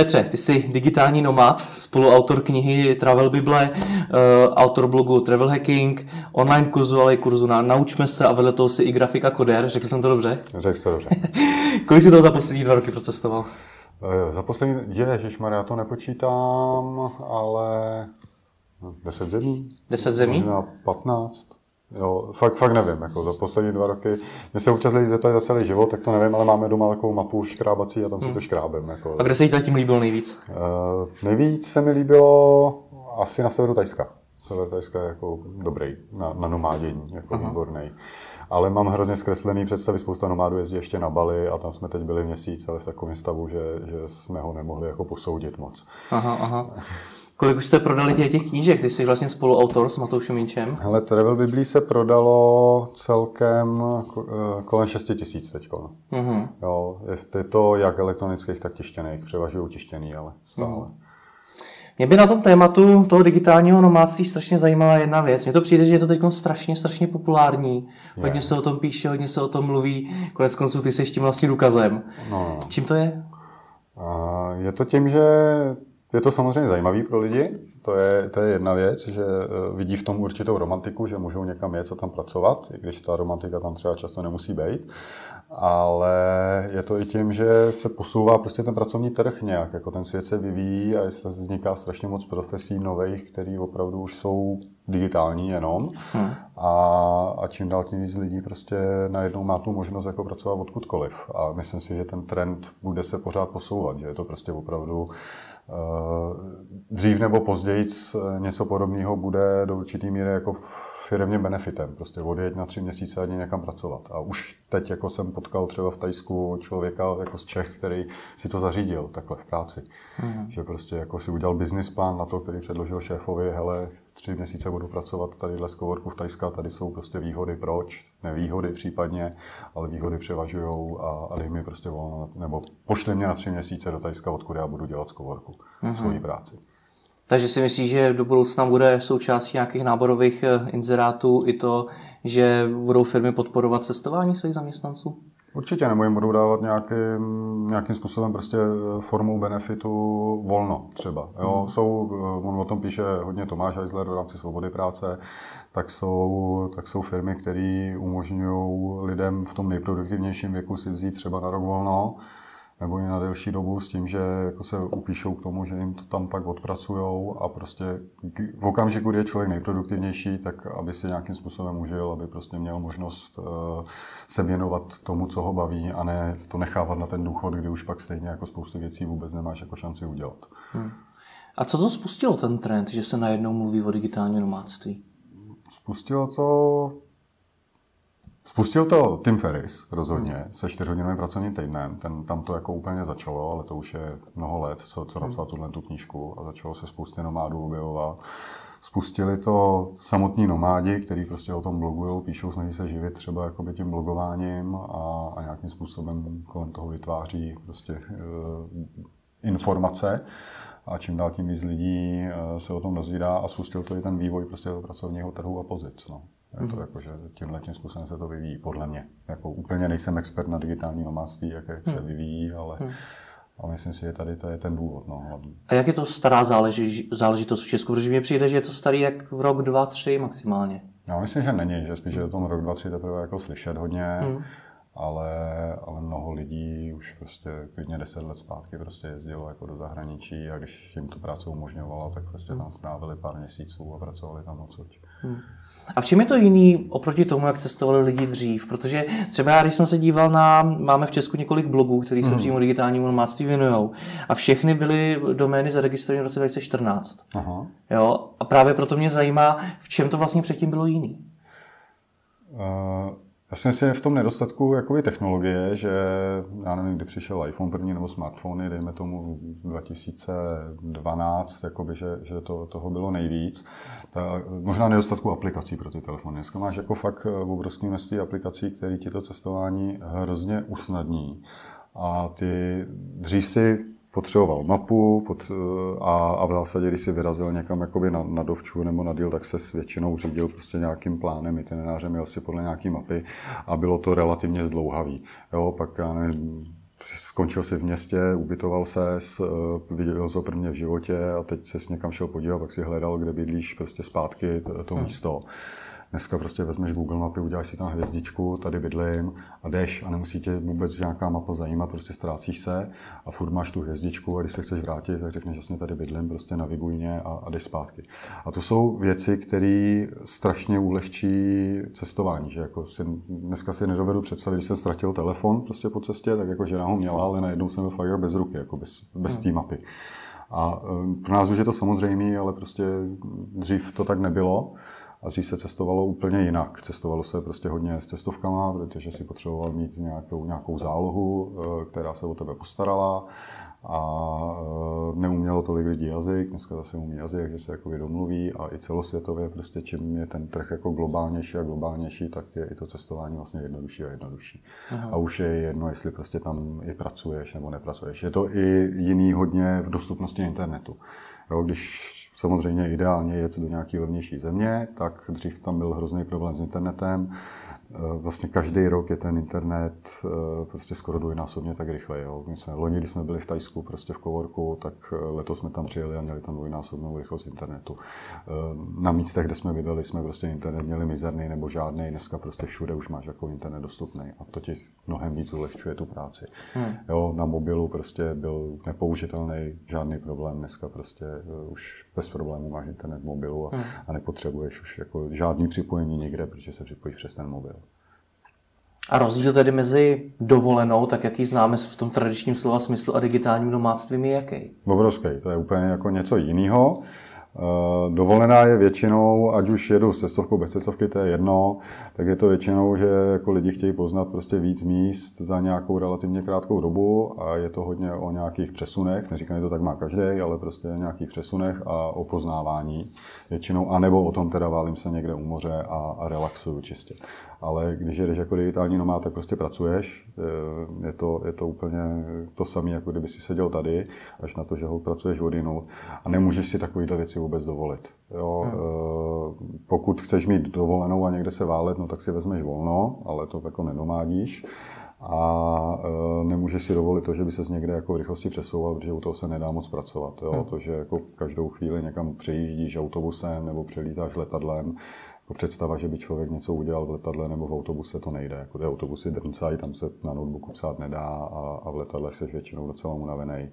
Petře, ty jsi digitální nomad, spoluautor knihy Travel Bible, uh, autor blogu Travel Hacking, online kurzu, ale i kurzu na Naučme se a vedle toho si i grafika koder. Řekl jsem to dobře? Řekl to dobře. Kolik jsi toho za poslední dva roky procestoval? Uh, za poslední, ježišmar, já to nepočítám, ale 10 zemí. 10 zemí? Možná 15. Jo, fakt, fakt nevím, jako za poslední dva roky. Mě se občas lidi zeptají za celý život, tak to nevím, ale máme doma takovou mapu škrábací a tam si to hmm. škrábem. Jako. A kde se ti zatím líbilo nejvíc? Uh, nejvíc se mi líbilo asi na severu Tajska. Sever Tajska je jako dobrý na, na nomádění, jako Aha. výborný. Ale mám hrozně zkreslený představy, spousta nomádů jezdí ještě na Bali a tam jsme teď byli měsíc, ale v takovém stavu, že, že jsme ho nemohli jako posoudit moc. Aha, aha. Kolik už jste prodali těch, těch knížek? Ty jsi vlastně spoluautor s Matoušem Minčem. Hele, Travel Biblí se prodalo celkem eh, kolem 6 tisíc teď. Mm-hmm. Jo, je to jak elektronických, tak tištěných. Převažují tištěný, ale stále. Mm-hmm. Mě by na tom tématu toho digitálního nomádství strašně zajímala jedna věc. Mně to přijde, že je to teď strašně, strašně populární. Hodně je. se o tom píše, hodně se o tom mluví. Konec konců ty jsi tím vlastně důkazem. No. Čím to je? Je to tím, že je to samozřejmě zajímavý pro lidi, to je, to je jedna věc, že eh, vidí v tom určitou romantiku, že můžou někam jet a tam pracovat, i když ta romantika tam třeba často nemusí být. Ale je to i tím, že se posouvá prostě ten pracovní trh nějak, jako ten svět se vyvíjí a vzniká strašně moc profesí nových, které opravdu už jsou digitální jenom. Hmm. A, a čím dál tím víc lidí prostě najednou má tu možnost jako pracovat odkudkoliv. A myslím si, že ten trend bude se pořád posouvat, že je to prostě opravdu Eh, dřív nebo později něco podobného bude do určitý míry jako firmě benefitem. Prostě odjeď na tři měsíce a někam pracovat. A už teď jako jsem potkal třeba v Tajsku člověka jako z Čech, který si to zařídil takhle v práci. Mm-hmm. Že prostě jako si udělal business plán na to, který předložil šéfovi, hele, tři měsíce budu pracovat tady z coworku v Tajska, tady jsou prostě výhody, proč, nevýhody případně, ale výhody převažují a, a dej mi prostě volno, nebo pošli mě na tři měsíce do Tajska, odkud já budu dělat z coworku mm-hmm. svoji práci. Takže si myslíš, že do budoucna bude součástí nějakých náborových eh, inzerátů i to, že budou firmy podporovat cestování svých zaměstnanců? Určitě, nebo jim budou dávat nějakým, nějakým způsobem prostě eh, formou benefitu volno třeba. Jo? Hmm. Jsou, eh, on o tom píše hodně Tomáš Eisler v rámci svobody práce, tak jsou, tak jsou firmy, které umožňují lidem v tom nejproduktivnějším věku si vzít třeba na rok volno, nebo i na delší dobu s tím, že jako se upíšou k tomu, že jim to tam pak odpracují a prostě v okamžiku, kdy je člověk nejproduktivnější, tak aby si nějakým způsobem užil, aby prostě měl možnost eh, se věnovat tomu, co ho baví a ne to nechávat na ten důchod, kdy už pak stejně jako spoustu věcí vůbec nemáš jako šanci udělat. Hmm. A co to spustilo ten trend, že se najednou mluví o digitálním nomádství? Spustilo to Spustil to Tim Ferris rozhodně se čtyřhodinovým pracovním týdnem. Ten, tam to jako úplně začalo, ale to už je mnoho let, co, co napsal hmm. tuhle tu knížku a začalo se spousty nomádů objevovat. Spustili to samotní nomádi, kteří prostě o tom blogují, píšou, snaží se živit třeba jakoby tím blogováním a, a nějakým způsobem kolem toho vytváří prostě e, informace a čím dál tím víc lidí e, se o tom dozvídá a spustil to i ten vývoj prostě toho pracovního trhu a pozic. No. Je to mhm. jako, že tímhle tím způsobem se to vyvíjí, podle mě. Jako úplně nejsem expert na digitální nomádství, jak se hmm. vyvíjí, ale, hmm. ale myslím si, že tady to je ten důvod. No, hlavně. A jak je to stará záleži, záležitost v Česku? Protože mně přijde, že je to starý jak rok, dva, tři maximálně. Já myslím, že není, že spíš je to tom rok, dva, tři teprve jako slyšet hodně. Hmm ale, ale mnoho lidí už prostě klidně deset let zpátky prostě jezdilo jako do zahraničí a když jim tu práci umožňovala, tak prostě tam strávili pár měsíců a pracovali tam odsud. Hmm. A v čem je to jiný oproti tomu, jak cestovali lidi dřív? Protože třeba já, když jsem se díval na, máme v Česku několik blogů, které se hmm. přímo digitálnímu nomádství věnují a všechny byly domény zaregistrované v roce 2014. Aha. Jo? A právě proto mě zajímá, v čem to vlastně předtím bylo jiný. Uh... Já si myslím, v tom nedostatku jakoby technologie, že já nevím, kdy přišel iPhone první nebo smartfony, dejme tomu 2012, jakoby, že, že to, toho bylo nejvíc. Ta, možná nedostatku aplikací pro ty telefony. Dneska máš jako fakt eh, obrovské množství aplikací, které ti to cestování hrozně usnadní. A ty dřív si potřeboval mapu pot, a, a v zásadě, když si vyrazil někam jakoby na, na dovču nebo na díl, tak se s většinou řídil prostě nějakým plánem, itinerářem, jel si podle nějaký mapy a bylo to relativně zdlouhavý. Jo, pak já nevím, skončil si v městě, ubytoval se, viděl ho prvně v životě a teď se s někam šel podívat, pak si hledal, kde bydlíš prostě zpátky to, to hmm. místo. Dneska prostě vezmeš Google mapy, uděláš si tam hvězdičku, tady bydlím a jdeš a nemusí tě vůbec nějaká mapa zajímat, prostě ztrácíš se a furt máš tu hvězdičku a když se chceš vrátit, tak řekneš, jasně tady bydlím, prostě naviguj mě a, a jdeš zpátky. A to jsou věci, které strašně ulehčí cestování, že jako si, dneska si nedovedu představit, když jsem ztratil telefon prostě po cestě, tak jako žena ho měla, ale najednou jsem byl fakt bez ruky, jako bez, bez hmm. té mapy. A eh, pro nás už je to samozřejmé, ale prostě dřív to tak nebylo. A dřív se cestovalo úplně jinak. Cestovalo se prostě hodně s cestovkama, protože si potřeboval mít nějakou, nějakou zálohu, eh, která se o tebe postarala a eh, neumělo tolik lidí jazyk, dneska zase umí jazyk, že se jako domluví a i celosvětově prostě čím je ten trh jako globálnější a globálnější, tak je i to cestování vlastně jednodušší a jednodušší. Aha. A už je jedno, jestli prostě tam i pracuješ nebo nepracuješ. Je to i jiný hodně v dostupnosti internetu. Jo, když samozřejmě ideálně jet do nějaké levnější země, tak dřív tam byl hrozný problém s internetem. Eh, vlastně každý rok je ten internet eh, prostě skoro dvojnásobně tak rychle. Jo. My jsme, loni, když jsme byli v Tajsku, prostě v Kovorku, tak eh, letos jsme tam přijeli a měli tam dvojnásobnou rychlost internetu. Na místech, kde jsme bydleli, jsme prostě internet měli mizerný nebo žádný. Dneska prostě všude už máš jako internet dostupný a to ti mnohem víc ulehčuje tu práci. Hmm. Jo, na mobilu prostě byl nepoužitelný žádný problém. Dneska prostě už bez problémů máš internet v mobilu a, hmm. a nepotřebuješ už jako žádný připojení nikde, protože se připojíš přes ten mobil. A rozdíl tedy mezi dovolenou, tak jak ji známe v tom tradičním slova smyslu, a digitálním domáctvím je jaký? Obrovský, to je úplně jako něco jiného. Eh, dovolená je většinou, ať už jedu s cestovkou, bez cestovky, to je jedno, tak je to většinou, že jako lidi chtějí poznat prostě víc míst za nějakou relativně krátkou dobu a je to hodně o nějakých přesunech, neříkám, že to tak má každý, ale prostě nějakých přesunech a o poznávání většinou, anebo o tom teda válím se někde u moře a, a relaxuju čistě. Ale když jedeš jako digitální nomád, tak prostě pracuješ. Je to, je to úplně to samé, jako kdyby si seděl tady, až na to, že ho pracuješ odinout a nemůžeš si takovéhle věci vůbec dovolit. Jo, hmm. Eh, pokud chceš mít dovolenou a někde se válet, no tak si vezmeš volno, ale to jako nenomádíš a e, nemůžeš si dovolit to, že by se někde jako v rychlosti přesouval, protože u toho se nedá moc pracovat. Jo? Hmm. To, že jako každou chvíli někam přejíždíš autobusem nebo přelítáš letadlem, jako představa, že by člověk něco udělal v letadle nebo v autobuse, to nejde. Jako ty autobusy drncají, tam se na notebooku psát nedá a, a v letadle se většinou docela unavený. E,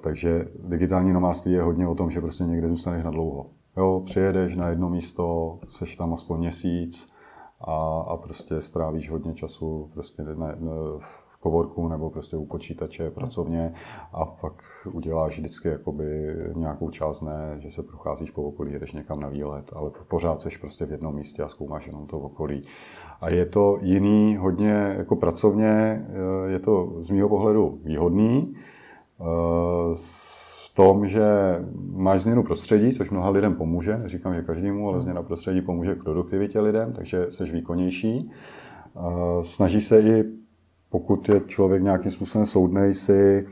takže digitální nomádství je hodně o tom, že prostě někde zůstaneš na dlouho. Jo, přijedeš na jedno místo, seš tam aspoň měsíc, a, a prostě strávíš hodně času prostě na, v kovorku nebo prostě u počítače pracovně a pak uděláš vždycky jakoby nějakou část, ne, že se procházíš po okolí, jdeš někam na výlet, ale pořád seš prostě v jednom místě a zkoumáš jenom to okolí. A je to jiný hodně jako pracovně, je to z mého pohledu výhodný, tom, že máš změnu prostředí, což mnoha lidem pomůže, neříkám, že každému, ale změna prostředí pomůže k produktivitě lidem, takže jsi výkonnější. Snaží se i, pokud je člověk nějakým způsobem soudnej, si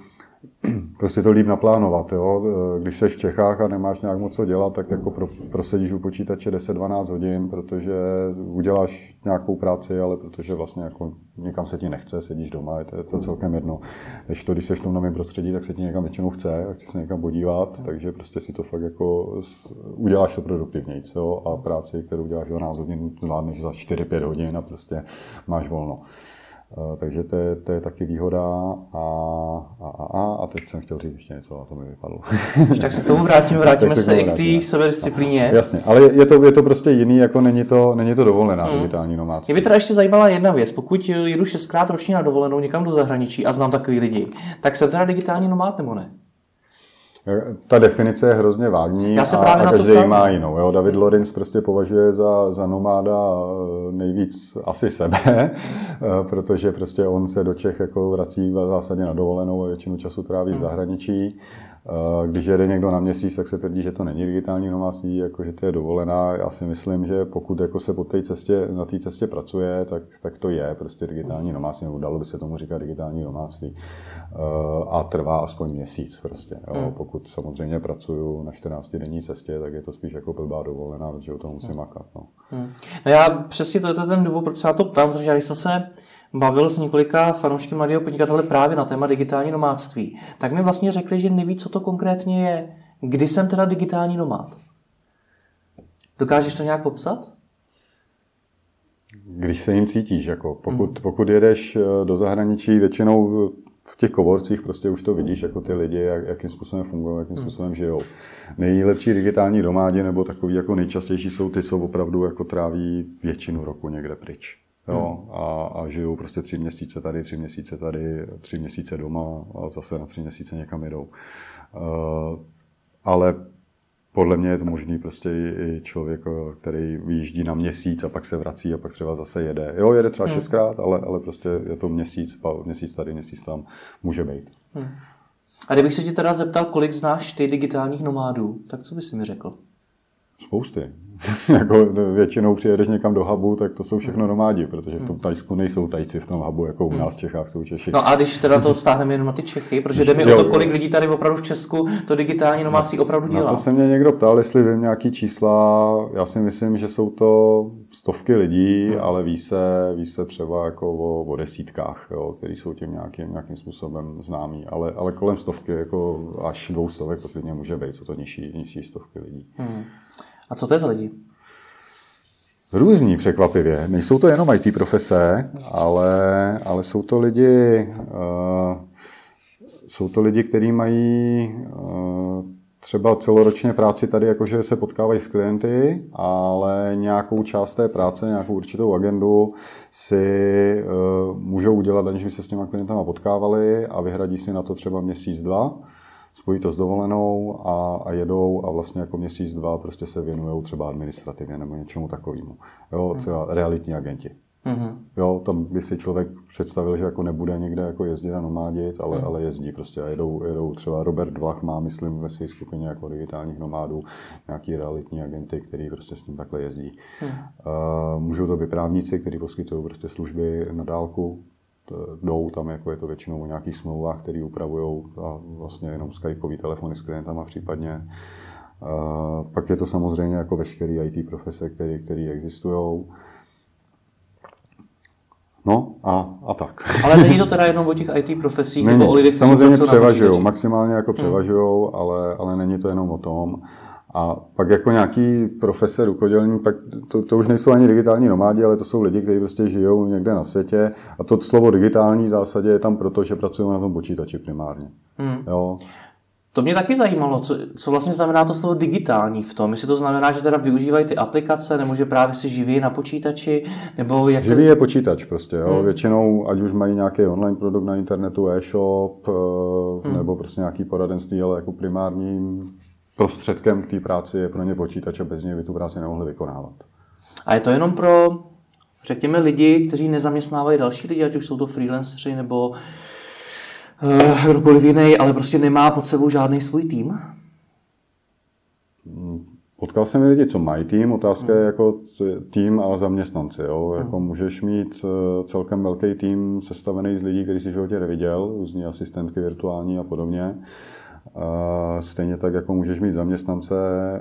prostě to líp naplánovat. Jo? Když jsi v Čechách a nemáš nějak moc co dělat, tak jako pro, prosedíš u počítače 10-12 hodin, protože uděláš nějakou práci, ale protože vlastně jako někam se ti nechce, sedíš doma, je to, je to celkem jedno. Když to, když jsi v tom novém prostředí, tak se ti někam většinou chce a chce se někam podívat, takže prostě si to fakt jako uděláš to produktivněji. Jo? A práci, kterou děláš 12 hodin, zvládneš za 4-5 hodin a prostě máš volno. Eh, takže to je, to je taky výhoda a, a, a, a, a teď jsem chtěl říct ještě něco, a to mi vypadlo. tak se k tomu vrátíme, vrátíme se, se i k té sebedisciplíně. Jasně, ale je to, je to prostě jiný, jako není to, není to dovolená hmm. digitální nomádství. Mě by teda ještě zajímala jedna věc. Pokud jedu šestkrát ročně na dovolenou někam do zahraničí a znám takový lidi, tak jsem teda digitální nomád nebo ne? Ta definice je hrozně vágní Já se a, a každý ji má jinou. Jo? David Lorenz prostě považuje za, za nomáda eh, nejvíc asi sebe, eh, protože prostě on se do Čech jako vrací v zásadě na dovolenou a většinu času tráví v hmm. zahraničí. Eh, když jede někdo na měsíc, tak se tvrdí, že to není digitální nomádství, jako že to je dovolená. Já si myslím, že pokud jako se po té cestě, na té cestě pracuje, tak, tak to je prostě digitální nomádství, nebo dalo by se tomu říkat digitální nomádství. Eh, a trvá aspoň měsíc prostě. Jo. Hmm. Pokud samozřejmě pracuju na 14 denní cestě, tak je to spíš jako blbá dovolená, protože o tom musím hmm. makat. No. Hmm. no já přesně to je ten důvod, proč se na to ptám, protože já když jsem se bavil s několika fanoušky mladého podnikatele právě na téma digitální nomádství, tak mi vlastně řekli, že neví, co to konkrétně je. Kdy jsem teda digitální nomád? Dokážeš to nějak popsat? Když se jim cítíš, jako pokud, hmm. pokud jedeš eh, do zahraničí, většinou v těch kovorcích prostě už to vidíš, jako ty lidi, jak, jakým způsobem fungují, jakým hmm. způsobem žijou. Nejlepší digitální domádi nebo takový jako nejčastější jsou ty, co opravdu jako tráví většinu roku někde pryč. Jo, hmm. a, a žijou prostě tři měsíce tady, tři měsíce tady, tři měsíce doma a zase na tři měsíce někam jedou. Uh, ale podle mě je to možný prostě i člověk, který vyjíždí na měsíc a pak se vrací a pak třeba zase jede. Jo, jede třeba hmm. šestkrát, ale, ale prostě je to měsíc, měsíc tady, měsíc tam, může být. Hmm. A kdybych se ti teda zeptal, kolik znáš ty digitálních nomádů, tak co bys mi řekl? Spousty. jako většinou přijedeš někam do hubu, tak to jsou všechno nomádi, protože v tom hmm. Tajsku nejsou Tajci v tom hubu, jako u hmm. nás v Čechách jsou Češi. No a když teda to stáhneme jenom na ty Čechy, protože jde mi o to, kolik lidí tady opravdu v Česku to digitální nomádství no, opravdu dělá. Na to se mě někdo ptal, jestli vím nějaký čísla. Já si myslím, že jsou to stovky lidí, hmm. ale ví se, ví se třeba jako o, o desítkách, jo, který jsou tím nějakým, nějakým způsobem známí. Ale, ale kolem stovky, jako až dvou stovek to může být, co to nižší, nižší stovky lidí. Hmm. A co to je za lidi? Různí překvapivě. Nejsou to jenom IT profese, ale, ale jsou to lidi, uh, jsou to lidi, kteří mají uh, třeba celoročně práci tady, jakože se potkávají s klienty, ale nějakou část té práce, nějakou určitou agendu si uh, můžou udělat, aniž by se s těma klientama potkávali a vyhradí si na to třeba měsíc, dva spojí to s dovolenou a, a jedou a vlastně jako měsíc, dva prostě se věnují třeba administrativně nebo něčemu takovému. Jo, hmm. třeba realitní agenti. Mm-hmm. Jo, tam by si člověk představil, že jako nebude někde jako jezdit a nomádit, ale, mm. ale jezdí prostě a jedou, jedou třeba Robert Vlach má, myslím, ve své skupině jako digitálních nomádů nějaký realitní agenty, který prostě s ním takhle jezdí. Mm. Uh, můžou to být právníci, kteří poskytují prostě služby na dálku, jdou, tam jako je to většinou o nějakých smlouvách, které upravují a vlastně jenom skypeový telefony s klientama případně. A pak je to samozřejmě jako veškerý IT profese, které, které existují. No a, a tak. Ale není to teda jenom o těch IT profesích není, nebo o lidech, Samozřejmě převažují, maximálně jako převažují, hmm. ale, ale není to jenom o tom. A pak jako nějaký profesor, rukodělní, tak to, to už nejsou ani digitální nomádi, ale to jsou lidi, kteří prostě žijou někde na světě. A to slovo digitální v zásadě je tam proto, že pracují na tom počítači primárně. Hmm. Jo. To mě taky zajímalo, co, co vlastně znamená to slovo digitální v tom. Jestli to znamená, že teda využívají ty aplikace, nebo že právě si živí na počítači, nebo jak Živý to... je počítač prostě, jo. Hmm. Většinou, ať už mají nějaký online produkt na internetu, e-shop, eh, hmm. nebo prostě nějaký poradenství, ale jako primární prostředkem k té práci je pro ně počítač a bez něj by tu práci nemohli vykonávat. A je to jenom pro, řekněme, lidi, kteří nezaměstnávají další lidi, ať už jsou to freelanceri nebo uh, kdokoliv jiný, ale prostě nemá pod sebou žádný svůj tým? Hmm, potkal jsem lidi, co mají tým, otázka je jako tým a zaměstnanci. Jo? Hmm. Jako můžeš mít eh, celkem velký tým sestavený z lidí, který si v životě neviděl, různí asistentky virtuální a podobně. Stejně tak, jako můžeš mít zaměstnance,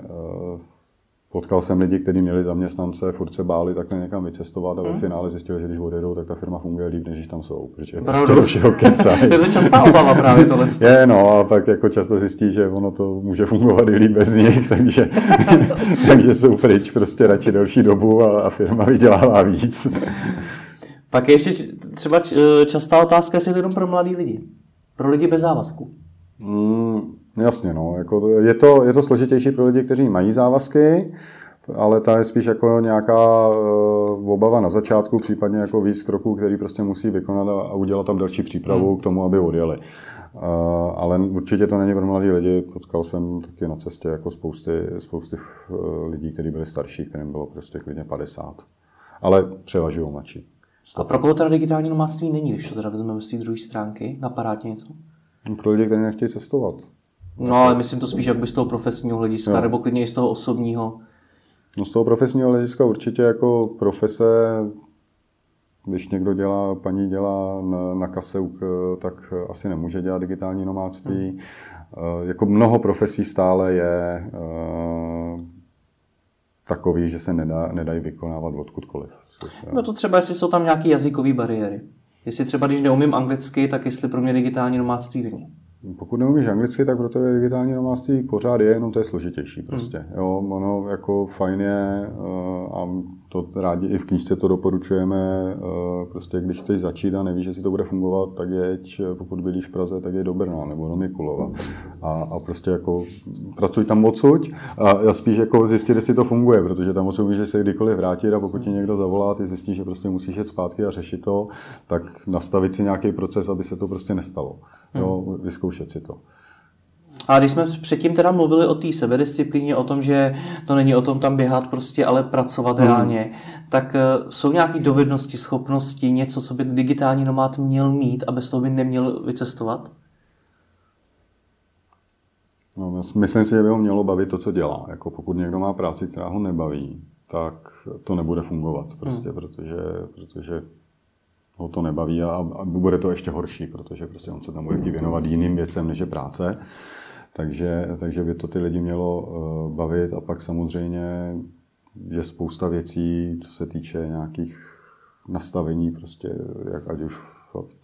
eh, Potkal jsem lidi, kteří měli zaměstnance, furt se báli takhle někam vycestovat a ve hmm. finále zjistili, že když odjedou, tak ta firma funguje líp, než když tam jsou. Protože je prostě do všeho je to častá obava právě tohle. Je, no a pak jako často zjistí, že ono to může fungovat i líp bez nich, takže, takže jsou pryč prostě radši delší dobu a, a firma vydělává víc. Pak je ještě třeba častá otázka, jestli je to jenom pro mladý lidi. Pro lidi bez závazku. Mm, jasně, no. Jako je, to, je to složitější pro lidi, kteří mají závazky, ale ta je spíš jako nějaká uh, obava na začátku, případně jako víc kroků, který prostě musí vykonat a, udělat tam další přípravu hmm. k tomu, aby odjeli. Uh, ale určitě to není pro mladí lidi. Potkal jsem taky na cestě jako spousty, spousty uh, lidí, kteří byli starší, kterým bylo prostě klidně 50. Ale převažují mladší. A pro koho teda digitální nomádství není, když to teda vezmeme z té druhé stránky? Napadá tě něco? Pro lidi, kteří nechtějí cestovat. No, ale myslím to spíš jak by z toho profesního hlediska, jo. nebo klidně i z toho osobního. No z toho profesního hlediska určitě jako profese, když někdo dělá, paní dělá na, na kase, tak asi nemůže dělat digitální nomádství. Hmm. Jako mnoho profesí stále je uh, takový, že se nedá, nedají vykonávat odkudkoliv. No to třeba, jestli jsou tam nějaké jazykové bariéry. Jestli třeba, když neumím anglicky, tak jestli pro mě digitální nomádství není. Pokud neumíš anglicky, tak pro tebe digitální nomádství pořád je, jenom to je složitější prostě. Hmm. Jo, ono jako fajn je uh, a to rádi i v knižce to doporučujeme, uh, prostě když chceš začít a nevíš, jestli to bude fungovat, tak jeď, pokud bydlíš v Praze, tak je do Brna nebo do Mikulova. A, a prostě jako pracuj tam odsud a já spíš jako zjistit, jestli to funguje, protože tam odsud můžeš se kdykoliv vrátit a pokud ti někdo zavolá, ty zjistíš, že prostě musíš jít zpátky a řešit to, tak nastavit si nějaký proces, aby se to prostě nestalo. Jo, vyzkoušet si to. A když jsme předtím teda mluvili o té sebedisciplíně, o tom, že to není o tom tam běhat prostě, ale pracovat mm. reálně, tak eh, jsou nějaké dovednosti, schopnosti, něco, co by digitální nomád měl mít a bez toho by neměl vycestovat? No, myslím si, že by ho mělo bavit to, co dělá. Jako pokud někdo má práci, která ho nebaví, tak to nebude fungovat prostě, hmm. protože, protože ho to nebaví a, a bude to ještě horší, protože prostě on se tam bude chtít věnovat jiným věcem, než je práce. Takže, takže by to ty lidi mělo uh, bavit a pak samozřejmě je spousta věcí, co se týče nějakých nastavení, prostě, jak ať už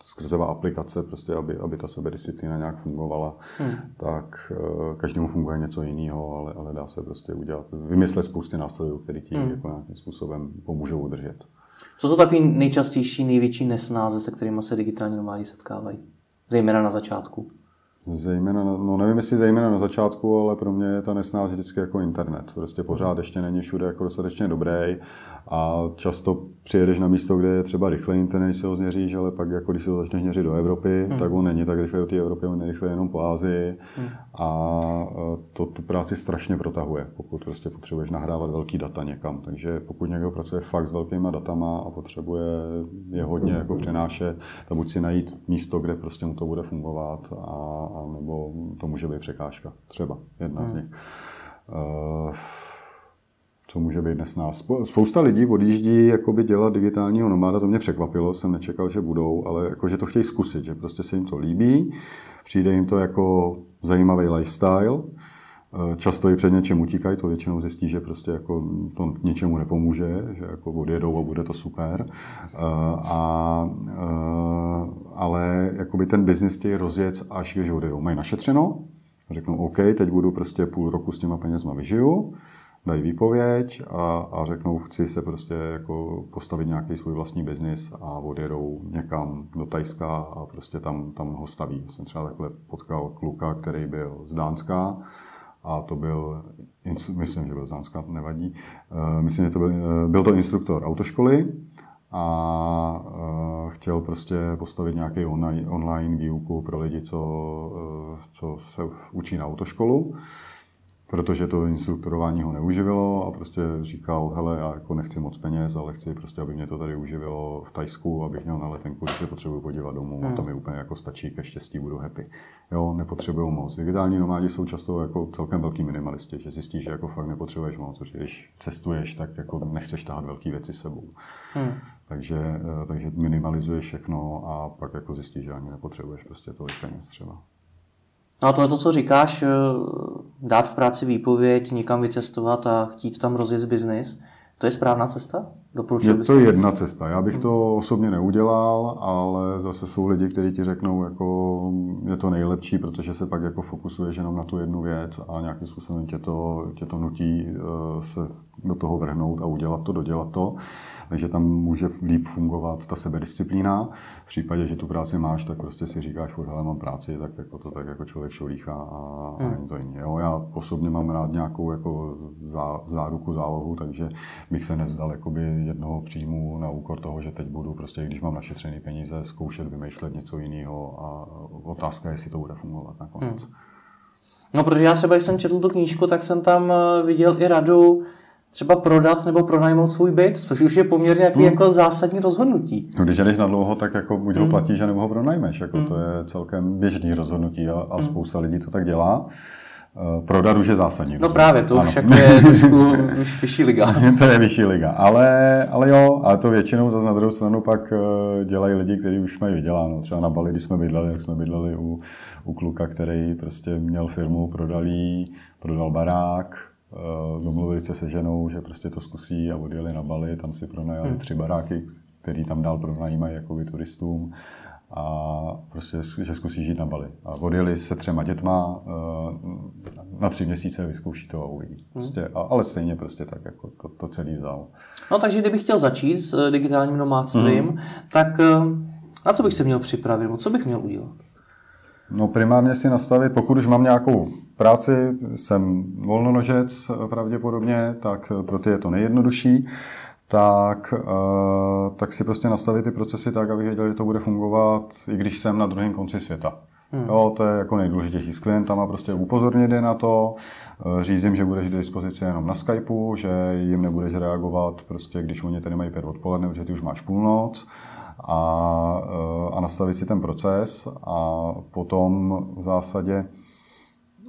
skrzevá aplikace, prostě, aby, aby ta sebedisciplína nějak fungovala, hmm. tak uh, každému funguje něco jiného, ale, ale dá se prostě udělat, vymyslet spousty nástrojů, které ti hmm. jako nějakým způsobem pomůžou udržet. Co jsou takový nejčastější, největší nesnáze, se kterými se digitální nomádi setkávají? Zejména na začátku. Zejména, no nevím, jestli zejména na začátku, ale pro mě je ta nesnáz vždycky jako internet. Prostě pořád ještě není všude jako dostatečně dobrý a často přijedeš na místo, kde je třeba rychle internet, když se ho změříš, ale pak jako když se ho začneš měřit do Evropy, hmm. tak on není tak rychle do té Evropy, on je rychle jenom po Ázii hmm. a e, to tu práci strašně protahuje, pokud prostě potřebuješ nahrávat velký data někam. Takže pokud někdo pracuje fakt s velkýma datama a potřebuje je hodně jako přenášet, tak buď si najít místo, kde prostě mu to bude fungovat, a, a nebo to může být překážka. Třeba jedna hmm. z nich. Uh, co může být dnes nás. Spousta lidí odjíždí jakoby dělat digitálního nomáda, to mě překvapilo, jsem nečekal, že budou, ale jako, že to chtějí zkusit, že prostě se jim to líbí, přijde jim to jako zajímavý lifestyle, eh, Často i před něčem utíkají, to většinou zjistí, že prostě jako to něčemu nepomůže, že jako odjedou a bude to super. Eh, a, eh, ale jakoby ten biznis chtějí rozjet až když odjedou. Mají našetřeno, řeknou OK, teď budu prostě půl roku s těma penězma vyžiju, dají výpověď a, a řeknou, chci se prostě jako postavit nějaký svůj vlastní biznis a odjedou někam do Tajska a prostě tam, tam ho staví. Jsem třeba takhle potkal kluka, který byl z Dánska a to byl, myslím, že byl z Dánska, nevadí, eh, myslím, že to byl, eh, byl to instruktor autoškoly a eh, chtěl prostě postavit nějaký online, online výuku pro lidi, co, co se učí na autoškolu protože to instruktorování ho neuživilo a prostě říkal, hele, já jako nechci moc peněz, ale chci prostě, aby mě to tady uživilo v Tajsku, abych měl na letenku, když se potřebuji podívat domů hmm. a to mi úplně jako stačí, ke štěstí budu happy. Jo, nepotřebuju moc. Digitální nomádi jsou často jako celkem velký minimalisti, že zjistíš, že jako fakt nepotřebuješ moc, protože když cestuješ, tak jako nechceš tahat velké věci sebou. Hmm. Takže, eh, takže minimalizuješ všechno a pak jako zjistíš, že ani nepotřebuješ prostě tolik peněz třeba. No a tohle to, co říkáš, eh, dát v práci výpověď, někam vycestovat a chtít tam rozjet biznis, to je správná cesta? Doporučil je to jedna cesta. Já bych to osobně neudělal, ale zase jsou lidi, kteří ti řeknou, jako je to nejlepší, protože se pak jako fokusuješ jenom na tu jednu věc a nějakým způsobem tě to, tě to nutí eh, se do toho vrhnout a udělat to, dodělat to takže tam může líp fungovat ta sebedisciplína. V případě, že tu práci máš, tak prostě si říkáš, furt, hele, mám práci, tak jako to tak jako člověk šolíchá a, hmm. a to jiný. Jo, já osobně mám rád nějakou jako zá, záruku, zálohu, takže bych se nevzdal jakoby jednoho příjmu na úkor toho, že teď budu prostě, když mám našetřený peníze, zkoušet vymýšlet něco jiného a otázka je, jestli to bude fungovat nakonec. Hmm. No, protože já třeba, když jsem četl tu knížku, tak jsem tam eh, viděl i radu, třeba prodat nebo pronajmout svůj byt, což už je poměrně jaký hmm. jako zásadní rozhodnutí. No, když jdeš na dlouho, tak jako buď ho hmm. platíš, nebo ho pronajmeš. Jako hmm. To je celkem běžný rozhodnutí a, a hmm. spousta lidí to tak dělá. Eh, prodat už je zásadní. No právě, to už jako je trošku vyšší liga. to je vyšší liga, ale, ale jo, ale to většinou zase na druhou stranu pak eh, dělají lidi, kteří už mají vyděláno. Třeba na Bali, když jsme bydleli, jak jsme bydleli u, u kluka, který prostě měl firmu, prodal prodal barák, Eh, domluvili se se ženou, že prostě to zkusí a odjeli na Bali, tam si pronajali hmm. tři baráky, který tam dál pronajímají jako turistům a prostě, že zkusí žít na Bali. A odjeli se třema dětma, na tři měsíce vyzkouší to a uvidí. Hmm. Prostě, a, ale stejně prostě tak, jako to, to celý vzal. No takže kdybych chtěl začít s digitálním nomádstvím, hmm. tak na co bych se měl připravit, co bych měl udělat? No primárně si nastavit, pokud už mám nějakou práci, jsem volnonožec pravděpodobně, tak pro ty je to nejjednodušší, tak, uh, tak si prostě nastavit ty procesy tak, abych věděl, že to bude fungovat, i když jsem na druhém konci světa. Hmm. Jo, to je jako nejdůležitější. S klientama prostě upozornit je na to, eh, říct jim, že budeš k dispozici jenom na Skypeu, že jim nebudeš reagovat, prostě když oni tady mají pět odpoledne, protože ty už máš půlnoc a, eh, a nastavit si ten proces a potom v zásadě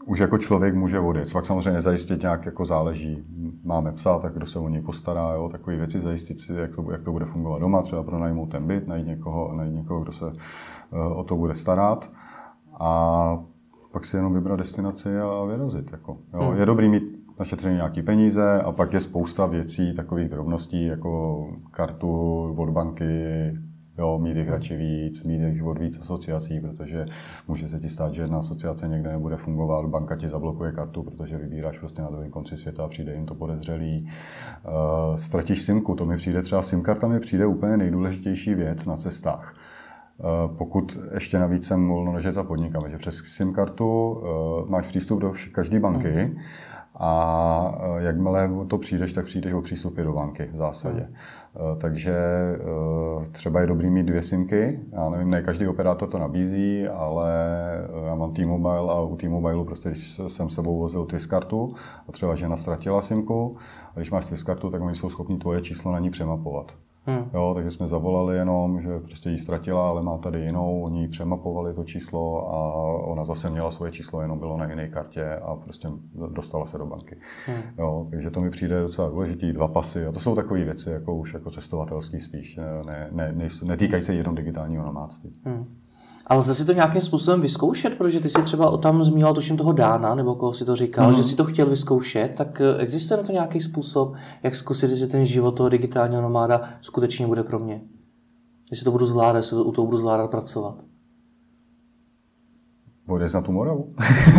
už jako člověk může odjet. Pak samozřejmě zajistit nějak jako záleží. Máme psa, tak kdo se o něj postará, jo, takové věci zajistit si, jak to, jak to bude fungovat doma, třeba pronajmout ten byt, najít někoho, najít někoho, kdo se uh, o to bude starat. A pak si jenom vybrat destinaci a vyrazit. Jako, jo. Hmm. Je dobrý mít našetřený nějaký peníze a pak je spousta věcí, takových drobností, jako kartu od banky, Jo, mít jich radši víc, mít jich od víc asociací, protože může se ti stát, že jedna asociace někde nebude fungovat, banka ti zablokuje kartu, protože vybíráš prostě na druhém konci světa a přijde jim to podezřelý. Uh, ztratíš simku, to mi přijde třeba SIM karta mi přijde úplně nejdůležitější věc na cestách. Uh, pokud ještě navíc jsem volnonožec a podnikám, že přes SIM kartu uh, máš přístup do každé banky, mm a e, jakmile to přijdeš, tak přijdeš o přístupy do banky v zásadě. Hmm. Takže e, třeba je dobrý mít dvě simky. Já nevím, ne každý operátor to nabízí, ale já mám T-Mobile a u T-Mobileu prostě, když jsem sebou vozil Twistkartu a třeba žena ztratila simku, a když máš Twistkartu, tak oni jsou schopni tvoje číslo na ní přemapovat. Hmm. Jo, takže jsme zavolali jenom, že prostě ji ztratila, ale má tady jinou, oni ji přemapovali to číslo a ona zase měla svoje číslo, jenom bylo na jiné kartě a prostě dostala se do banky. Hmm. Jo, takže to mi přijde docela důležitý, dva pasy a to jsou takové věci, jako už jako cestovatelský spíš, ne, ne, ne, netýkají se jenom digitálního nomádství. Hmm. A lze si to nějakým způsobem vyzkoušet, protože ty si třeba tam zmínil tuším toho Dána, nebo koho si to říkal, mm. že si to chtěl vyzkoušet, tak eh, existuje na to nějaký způsob, jak zkusit, jestli ten život toho digitálního nomáda skutečně bude pro mě? Jestli to budu zvládat, jestli to, u toho budu zvládat pracovat. Odjezd na tu Moravu.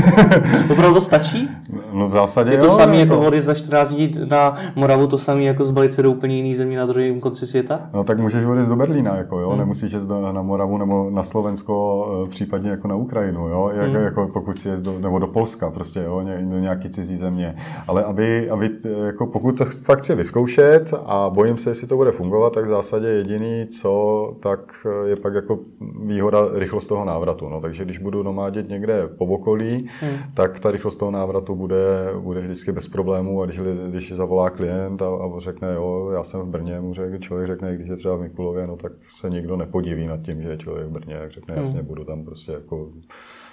Opravdu to stačí? No v zásadě Je to jo, samé jako odjezd za 14 dní na Moravu, to samé jako zbalit se do úplně jiný země na druhém konci světa? No tak můžeš odjezd do Berlína, jako jo, hmm. nemusíš jít na Moravu nebo na Slovensko, eh, případně jako na Ukrajinu, jo, jak, hmm. jako pokud si jezd do, nebo do Polska prostě, jo, do nějaký cizí země. Ale aby, aby jako pokud to fakt chci vyzkoušet a bojím se, jestli to bude fungovat, tak v zásadě jediný, co, tak eh, je pak jako výhoda rychlost toho návratu. No, takže když budu nomádit jezdit někde po okolí, hmm. tak ta rychlost toho návratu bude, bude vždycky bez problémů. A když, když zavolá klient a, a řekne, jo, já jsem v Brně, mu řek, člověk řekne, když je třeba v Mikulově, no tak se nikdo nepodiví nad tím, že je člověk v Brně, jak řekne, hmm. jasně, budu tam prostě jako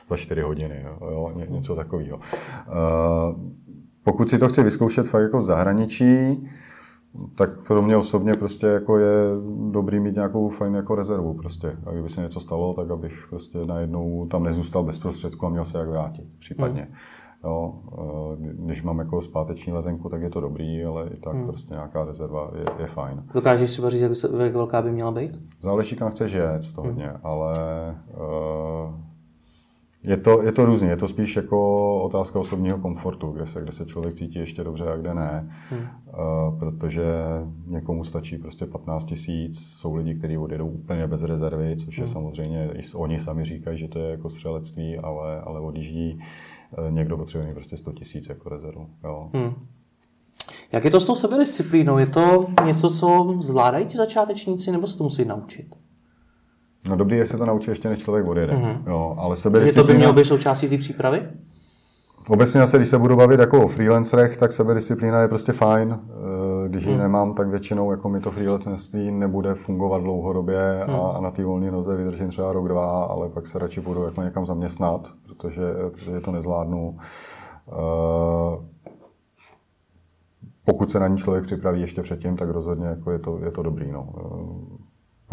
za 4 hodiny, jo, jo ně, něco takového. Uh, pokud si to chci vyzkoušet fakt jako v zahraničí, tak pro mě osobně prostě jako je dobrý mít nějakou fajn jako rezervu prostě. A kdyby se něco stalo, tak abych prostě najednou tam nezůstal bez prostředku a měl se jak vrátit případně. Hmm. Jo, eh, když mám jako zpáteční letenku, tak je to dobrý, ale i tak hmm. prostě nějaká rezerva je, je fajn. Dokážeš třeba říct, jak velká by měla být? Záleží, kam chceš jet, to hmm. hodně, ale uh, je to, je to různě, je to spíš jako otázka osobního komfortu, kde se, kde se člověk cítí ještě dobře a kde ne. Hmm. Uh, protože někomu stačí prostě 15 tisíc, jsou lidi, kteří odjedou úplně bez rezervy, což je hmm. samozřejmě, i oni sami říkají, že to je jako střelectví, ale, ale odjíždí. Uh, někdo potřebuje prostě 100 tisíc jako rezervu. Jo. Hmm. Jak je to s tou sebedisciplínou? Je to něco, co zvládají ti začátečníci, nebo se to musí naučit? No dobrý je se to naučit ještě, než člověk odjede. Mm-hmm. Jo, ale sebedisciplína... To by mělo být součástí té přípravy? Obecně zase, když se budu bavit jako o freelancerech, tak sebedisciplína je prostě fajn. Eh, když ji hmm. nemám, tak většinou jako mi to freelancerství nebude fungovat dlouhodobě hmm. a, na té volné noze vydržím třeba rok, dva, ale pak se radši budu jako někam zaměstnat, protože, protože to nezvládnu. Eh, pokud se na ní člověk připraví ještě předtím, tak rozhodně jako je, to, je to dobrý. No.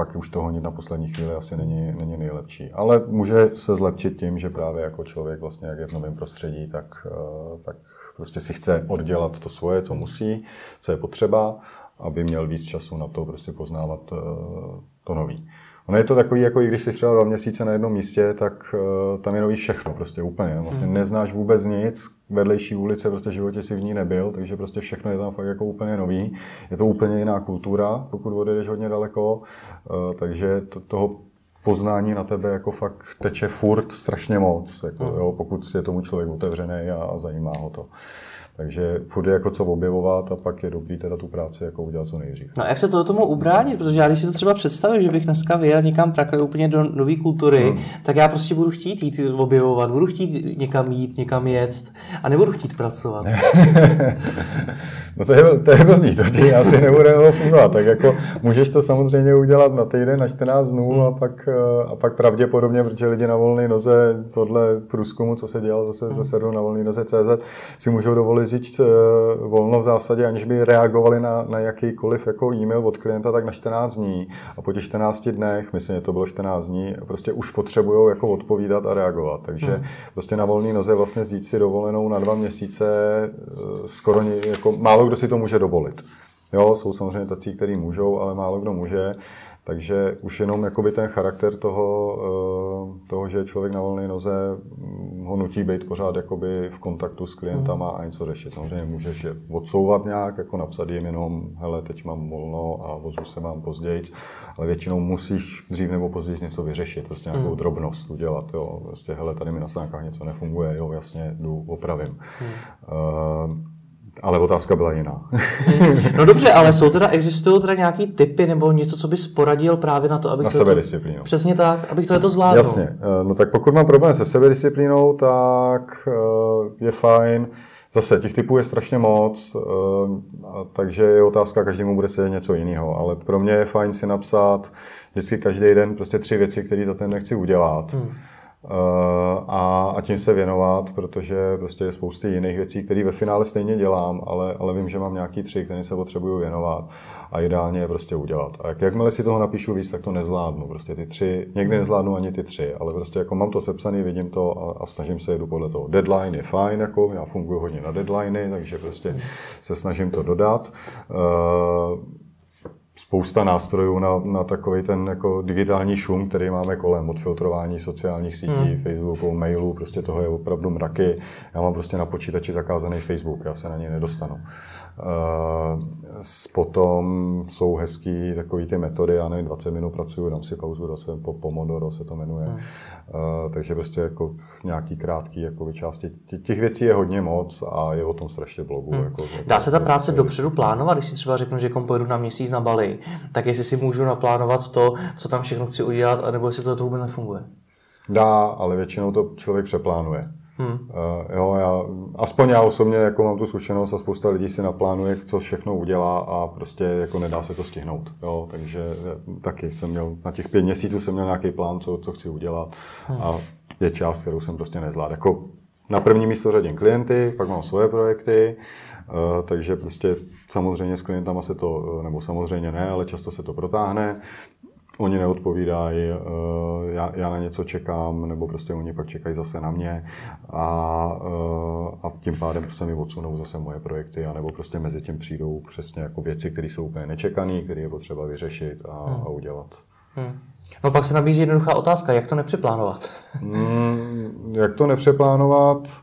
Eh, pak už to honit na poslední chvíli asi není, není nejlepší. Ale může se zlepšit tím, že právě jako člověk vlastně, jak je v novém prostředí, tak, eh, tak prostě si chce oddělat to svoje, co musí, co je potřeba aby měl víc času na to prostě poznávat to nový. Ono je to takový, jako i když jsi třeba dva měsíce na jednom místě, tak uh, tam je nový všechno, prostě úplně. Vlastně hmm. neznáš vůbec nic, vedlejší ulice, prostě v životě si v ní nebyl, takže prostě všechno je tam fakt jako úplně nový. Je to úplně jiná kultura, pokud odejdeš hodně daleko, uh, takže to, toho poznání na tebe jako fakt teče furt strašně moc, jako, hmm. jo, pokud je tomu člověk otevřený a, a zajímá ho to. Takže furt je jako co objevovat a pak je dobrý teda tu práci jako udělat co nejdřív. No a jak se to tomu ubránit? Protože já když si to třeba představím, že bych dneska vyjel někam prakle úplně do nové kultury, hmm. tak já prostě budu chtít jít objevovat, budu chtít někam jít, někam jet a nebudu chtít pracovat. no to je, to je blbý, to ti asi nebude fungovat. Tak jako můžeš to samozřejmě udělat na týden, na 14 dnů hmm. a, pak, a pak pravděpodobně, protože lidi na volné noze podle průzkumu, co se dělal zase, hmm. zase na volné noze CZ, si můžou dovolit říct eh, volno v zásadě, aniž by reagovali na, na jakýkoliv jako e-mail od klienta, tak na 14 dní. A po těch 14 dnech, myslím, že to bylo 14 dní, prostě už potřebují jako odpovídat a reagovat. Takže hmm. prostě na volné noze vlastně zjít si dovolenou na dva měsíce eh, skoro jako málo kdo si to může dovolit. Jo, jsou samozřejmě tací, kteří můžou, ale málo kdo může. Takže už jenom jakoby ten charakter toho, eh, toho, že člověk na volné noze mm, ho nutí být pořád jakoby v kontaktu s klientama a něco řešit. Samozřejmě můžeš je odsouvat nějak, jako napsat jim jenom, hele, teď mám volno a vozu se mám později, ale většinou musíš dřív nebo později něco vyřešit, prostě nějakou hmm. drobnost udělat, jo. Prostě, hele, tady mi na stránkách něco nefunguje, jo, jasně, jdu, opravím. Hmm. Uh, ale otázka byla jiná. no dobře, ale jsou teda, existují teda nějaký typy nebo něco, co bys poradil právě na to, abych na to, sebedisciplínu. Přesně tak, abych to, to zvládl. Jasně, eh, no tak pokud mám problém se sebedisciplínou, tak eh, je fajn. Zase, těch typů je strašně moc, eh, takže je otázka, každému bude se něco jiného, ale pro mě je fajn si napsat vždycky každý den prostě tři věci, které za ten nechci udělat. Hmm a, a tím se věnovat, protože prostě je spousty jiných věcí, které ve finále stejně dělám, ale, ale vím, že mám nějaký tři, které se potřebuju věnovat a ideálně je prostě udělat. A jak, jakmile si toho napíšu víc, tak to nezvládnu. Prostě ty tři, někdy nezvládnu ani ty tři, ale prostě jako mám to sepsaný, vidím to a, a snažím se jedu podle toho. Deadline je fajn, jako já funguji hodně na deadliny, takže prostě se snažím to dodat. Uh, spousta nástrojů na, na takový ten jako digitální šum, který máme kolem, od filtrování sociálních sítí, hmm. Facebooku, mailů, prostě toho je opravdu mraky. Já mám prostě na počítači zakázaný Facebook, já se na něj nedostanu. Uh, potom jsou hezký takový ty metody, já nevím, 20 minut pracuju, dám si pauzu, zase po Pomodoro se to jmenuje. Hmm. Uh, takže prostě jako nějaký krátký jako části. Těch věcí je hodně moc a je o tom strašně blogu. Hmm. Jako, Dá se ta práce dopředu plánovat, když si třeba řeknu, že kom pojedu na měsíc na Bali, tak jestli si můžu naplánovat to, co tam všechno chci udělat, anebo jestli to, to vůbec nefunguje? Dá, ale většinou to člověk přeplánuje. Hmm. Uh, jo, já, aspoň já osobně jako mám tu zkušenost a spousta lidí si naplánuje, co všechno udělá a prostě jako nedá se to stihnout. Jo, takže taky jsem měl, na těch pět měsíců jsem měl nějaký plán, co, co chci udělat hmm. a je část, kterou jsem prostě nezvládl. Jako na první místo řadím klienty, pak mám svoje projekty, uh, takže prostě samozřejmě s klientama se to, nebo samozřejmě ne, ale často se to protáhne oni neodpovídají, eh, já, já na něco čekám, nebo prostě oni pak čekají zase na mě a, eh, a tím pádem se mi odsunou zase moje projekty, anebo prostě mezi tím přijdou přesně jako věci, které jsou úplně nečekané, které je potřeba vyřešit a, hmm. a udělat. Hmm. No pak se nabízí jednoduchá otázka, jak to nepřeplánovat? Hmm, jak to nepřeplánovat?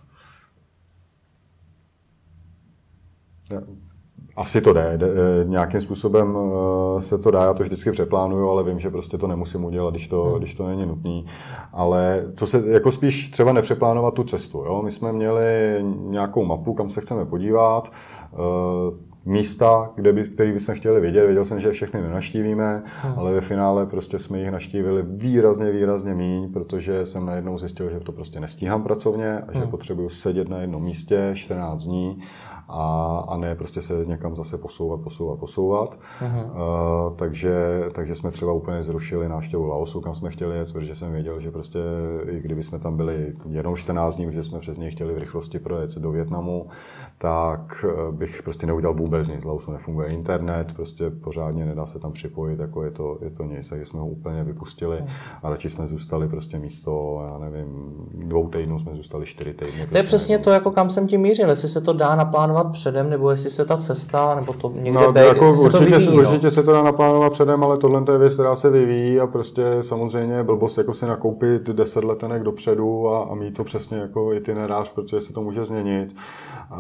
Asi to jde, e, nějakým způsobem e, se to dá, já to vždycky přeplánuju, ale vím, že prostě to nemusím udělat, když to, hmm. když to není nutné. Ale co se, jako spíš třeba nepřeplánovat tu cestu. Jo? My jsme měli nějakou mapu, kam se chceme podívat, e, místa, kde by, který bychom chtěli vidět. Věděl jsem, že všechny nenaštívíme, hmm. ale ve finále prostě jsme jich naštívili výrazně, výrazně míň, protože jsem najednou zjistil, že to prostě nestíhám pracovně a že hmm. potřebuju sedět na jednom místě 14 dní a, a ne prostě se někam zase posouvat, posouvat, posouvat. Uh-huh. Uh, takže, takže jsme třeba úplně zrušili návštěvu Laosu, kam jsme chtěli jet, protože jsem věděl, že prostě i kdyby jsme tam byli jenom 14 dní, že jsme přes něj chtěli v rychlosti projet do Větnamu, tak eh, bych prostě neudělal vůbec nic. Laosu nefunguje internet, prostě pořádně nedá se tam připojit, jako je to, je to nic, takže jsme ho úplně vypustili uh-huh. a radši jsme zůstali prostě místo, já nevím, dvou týdnů jsme zůstali čtyři týdny. To je prostě přesně to, jako kam jsem tím mířil, jestli se to dá naplánovat naplánovat předem, nebo jestli se ta cesta, nebo to někde No, bejt, jako jestli se to určitě, vyvíjí, se, no. určitě se to dá naplánovat předem, ale tohle je věc, která se vyvíjí a prostě samozřejmě blbost jako si nakoupit 10 letenek dopředu a, a mít to přesně jako itinerář, protože se to může změnit. Uh,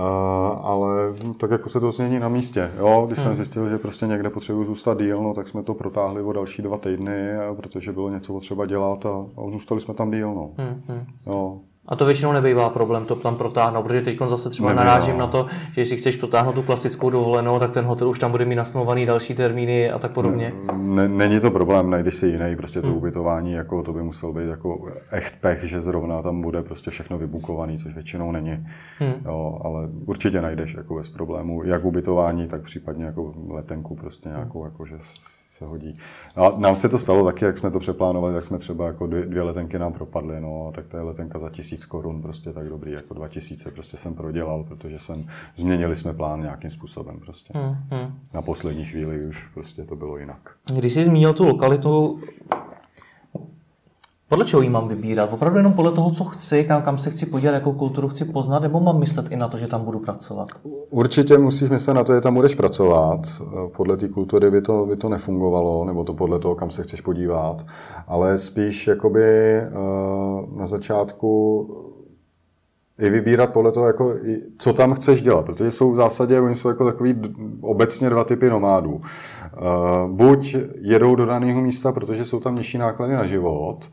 ale tak jako se to změní na místě. Jo? Když Hmm. jsem zjistil, že prostě někde potřebuji zůstat díl, no, tak jsme to protáhli o další dva týdny, protože bylo něco potřeba dělat a, a zůstali jsme tam díl. No. Hmm, hmm. Jo. A to většinou nebývá problém to tam protáhnout, protože teď zase třeba Nebývá. narážím na to, že jestli chceš protáhnout tu klasickou dovolenou, tak ten hotel už tam bude mít nasmluvaný další termíny a tak podobně. Ne, není to problém, najdeš si jiný, prostě to ubytování, jako to by musel být jako echt pech, že zrovna tam bude prostě všechno vybukovaný, což většinou není. Hmm. Jo, ale určitě najdeš jako bez problému, jak ubytování, tak případně jako letenku prostě nějakou, jako, že se hodí. A nám se to stalo taky, jak jsme to přeplánovali, tak jsme třeba jako dvě, dvě letenky nám propadly, no, tak to je letenka za tisíc korun, prostě tak dobrý, jako dva tisíce prostě jsem prodělal, protože jsem, změnili jsme plán nějakým způsobem prostě. Hmm, hmm. Na poslední chvíli už prostě to bylo jinak. Když jsi zmínil tu lokalitu, podle čeho ji mám vybírat? Opravdu jenom podle toho, co chci, kam, kam se chci podívat, jakou kulturu chci poznat, nebo mám myslet i na to, že tam budu pracovat? Určitě musíš myslet na to, že tam budeš pracovat. Podle té kultury by to, by to nefungovalo, nebo to podle toho, kam se chceš podívat. Ale spíš jakoby eh, na začátku i vybírat podle toho, jako, co tam chceš dělat, protože jsou v zásadě, oni jsou jako takový obecně dva typy nomádů. Uh, buď jedou do daného místa, protože jsou tam nižší náklady na život,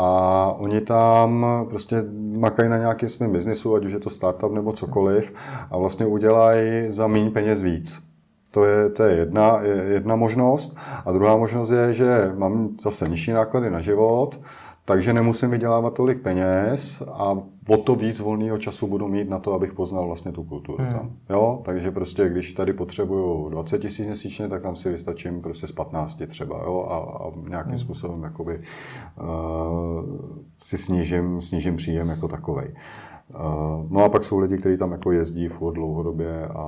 a oni tam prostě makají na nějakém svém biznisu, ať už je to startup nebo cokoliv, a vlastně udělají za méně peněz víc. To je, to je jedna, je jedna možnost. A druhá možnost je, že mám zase nižší náklady na život, takže nemusím vydělávat tolik peněz a o to víc volného času budu mít na to, abych poznal vlastně tu kulturu hmm. tam. Jo? Takže prostě, když tady potřebuju 20 tisíc měsíčně, tak tam si vystačím prostě z 15 třeba jo? A, a nějakým hmm. způsobem jakoby, uh, si snížím, snížím příjem jako takovej. Uh, no a pak jsou lidi, kteří tam jako jezdí furt dlouhodobě a,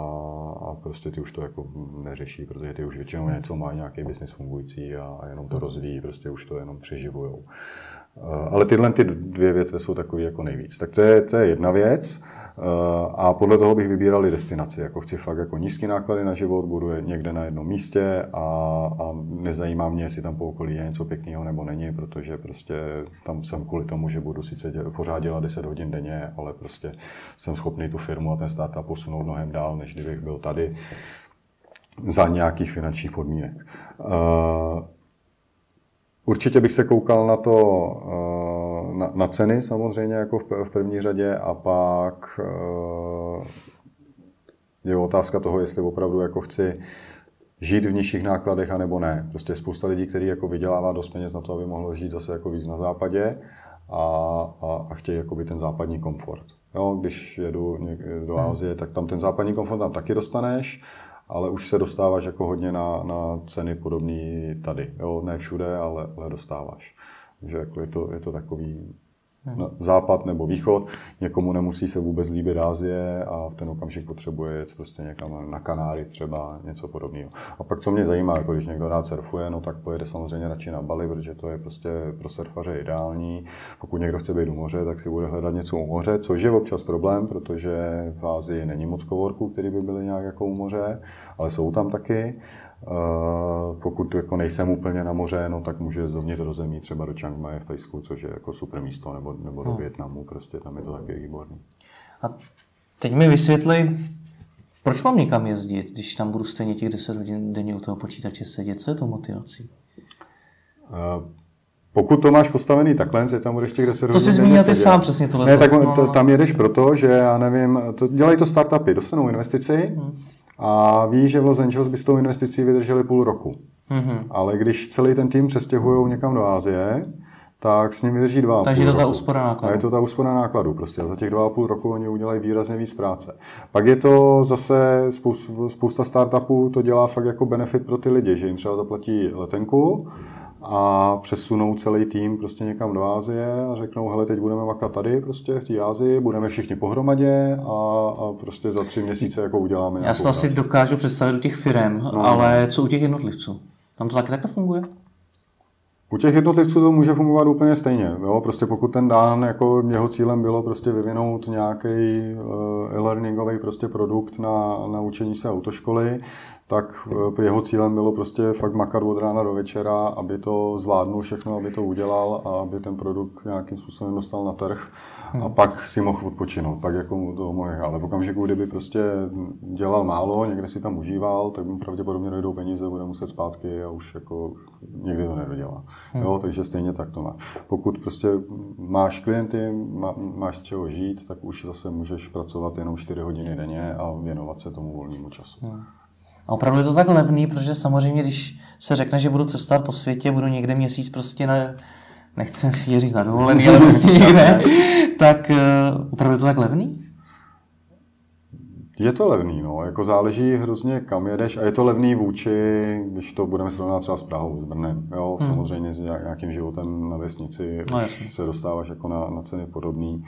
a prostě ty už to jako neřeší, protože ty už většinou něco mají, nějaký biznis fungující a, a jenom to rozvíjí, prostě už to jenom přeživujou. Uh, ale tyhle ty dvě větve jsou takový jako nejvíc. Tak to je, to je jedna věc uh, a podle toho bych vybíral i destinaci. Jako chci fakt jako nízký náklady na život, budu někde na jednom místě a, a nezajímá mě, jestli tam po okolí je něco pěkného nebo není, protože prostě tam jsem kvůli tomu, že budu sice děl, pořád dělat 10 hodin denně, ale prostě jsem schopný tu firmu a ten startup posunout mnohem dál, než kdybych byl tady za nějakých finančních podmínek. Určitě bych se koukal na to, uh, na, na ceny samozřejmě jako v, v první řadě a pak uh, je otázka toho, jestli opravdu jako chci žít v nižších nákladech, anebo ne. Prostě spousta lidí, kteří jako vydělává dost peněz na to, aby mohlo žít zase jako víc na západě a, a, a chtějí jakoby ten západní komfort. Jo, když jedu do Ázie, tak tam ten západní komfort tam taky dostaneš, ale už se dostáváš jako hodně na, na ceny podobné tady. Jo, ne všude, ale, ale dostáváš. Takže jako je, to, je to takový na západ nebo východ. Někomu nemusí se vůbec líbit Ázie a v ten okamžik potřebuje jet prostě někam na Kanáry třeba něco podobného. A pak co mě zajímá, jako když někdo rád surfuje, no tak pojede samozřejmě radši na Bali, protože to je prostě pro surfaře ideální. Pokud někdo chce být u moře, tak si bude hledat něco u moře, což je občas problém, protože v Ázii není moc kovorků, který by byly nějak jako u moře, ale jsou tam taky. Pokud jako nejsem úplně na moře, no, tak můžu jít dovnitř do zemí, třeba do Chiang Mai v Tajsku, což je jako super místo, nebo, nebo do Větnamu, prostě tam je to taky výborný. A teď mi vysvětli, proč mám někam jezdit, když tam budu stejně těch 10 hodin denně u toho počítače sedět? Co je to motivací? Uh, pokud to máš postavený takhle, že tam budeš těch 10 To hodin zmínil ty sám přesně tohle. Ne, tak No, to, no. tam jedeš proto, že já nevím, to, dělají to startupy, dostanou investici Hmm. A ví, že v Los Angeles by s tou investicí vydrželi půl roku. Mhm. Ale když celý ten tým přestěhují někam do Ázie, tak s ním vydrží dva Takže půl je to ta roku. úspora nákladů. A je to ta úspora nákladů. Prostě. A za těch dva a půl roku oni udělají výrazně víc práce. Pak je to zase spousta, spousta startupů, to dělá fakt jako benefit pro ty lidi, že jim třeba zaplatí letenku a přesunou celý tým prostě někam do Ázie a řeknou, hele, teď budeme makat tady prostě v té Ázii, budeme všichni pohromadě a, a prostě za tři měsíce jako uděláme Já si to asi práci. dokážu představit u těch firm, No. ale co u těch jednotlivců? Tam to taky takhle funguje? U těch jednotlivců to může fungovat úplně stejně. Jo? Prostě pokud ten dán, jako jeho cílem bylo prostě vyvinout nějaký uh, e-learningový prostě produkt na, na učení se autoškoly, tak eh, jeho cílem bylo prostě fakt makat od rána do večera, aby to zvládnul všechno, aby to udělal a aby ten produkt nějakým způsobem dostal na trh a hmm. pak si mohl odpočinout, pak jako mu to mohl. Ale v okamžiku, kdyby prostě dělal málo, někde si tam užíval, tak mu pravděpodobně dojdou peníze, bude muset zpátky a už jako někdy to nedodělá. Hmm. Jo, takže stejně tak to má. Pokud prostě máš klienty, má, máš z čeho žít, tak už zase můžeš pracovat jenom 4 hodiny denně a věnovat se tomu volnému času. Hmm. A opravdu je to tak levný, protože samozřejmě, když se řekne, že budu cestovat po světě, budu někde měsíc prostě na, nechci si říct na dovolený, ale prostě někde, tak uh, opravdu je to tak levný? Je to levný, no. Jako záleží hrozně, kam jedeš a je to levný vůči, když to budeme srovnat třeba s Prahou, s Brnem. Jo, hmm. samozřejmě s nějakým životem na vesnici no, se dostáváš jako na, na ceny podobný.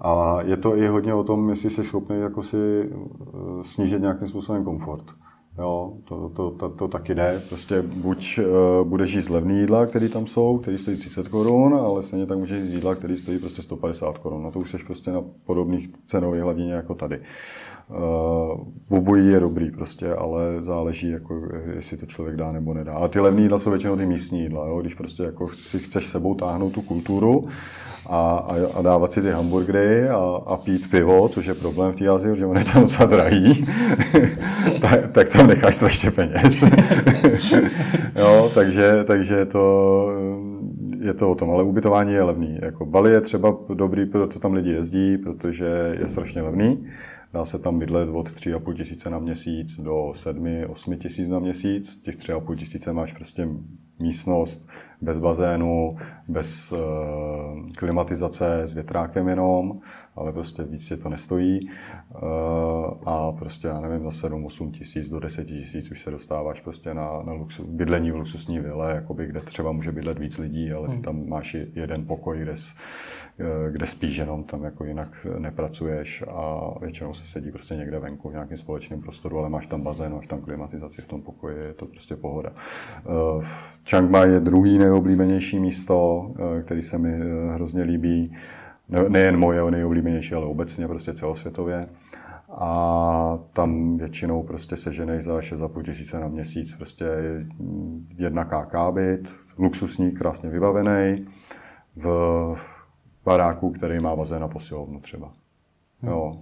A je to i hodně o tom, jestli jsi schopný jako si eh, snížit nějakým způsobem komfort. Jo, to, to, to, to taky jde. Prostě buď uh, budeš jíst levný jídla, které tam jsou, které stojí 30 korun, ale stejně tak můžeš jíst jídla, které stojí prostě 150 korun. Na to už jsi prostě na podobných cenových hladině jako tady. Uh, obojí je dobrý prostě, ale záleží, jako, jestli to člověk dá nebo nedá. A ty levné jídla jsou většinou ty místní jídla. Jo? Když prostě jako si chceš sebou táhnout tu kulturu, a, a, a dávat si ty hamburgery a, a pít pivo, což je problém v té Azii, že on je tam docela drahý, tak, tak tam necháš strašně peněz. jo, takže, takže to, je to o tom, ale ubytování je levný. Jako Bali je třeba dobrý, proto tam lidi jezdí, protože je strašně levný. Dá se tam bydlet od 3,5 tisíce na měsíc do 7-8 tisíc na měsíc. Těch 3,5 tisíce máš prostě místnost bez bazénu, bez uh, klimatizace, s větrákem jenom, ale prostě víc je to nestojí. Uh, a prostě, já nevím, za 7-8 tisíc do 10 tisíc už se dostáváš prostě na, na luxus, bydlení v luxusní vile, jakoby, kde třeba může bydlet víc lidí, ale ty hmm. tam máš jeden pokoj, kde, eh, kde spíš jenom, tam jako jinak nepracuješ a většinou se sedí prostě někde venku v nějakém společném prostoru, ale máš tam bazén, máš tam klimatizaci v tom pokoji, je to prostě pohoda. Uh, Chiang Mai je druhý nejoblíbenější místo, eh, který se mi eh, hrozně líbí. Nejen moje nejoblíbenější, ale obecně prostě celosvětově. A tam většinou prostě seženej za 6,5 tisíce na měsíc, prostě jedna KK byt, luxusní, krásně vybavený, v baráku, který má bazén a posilovnu třeba. Hmm. Jo,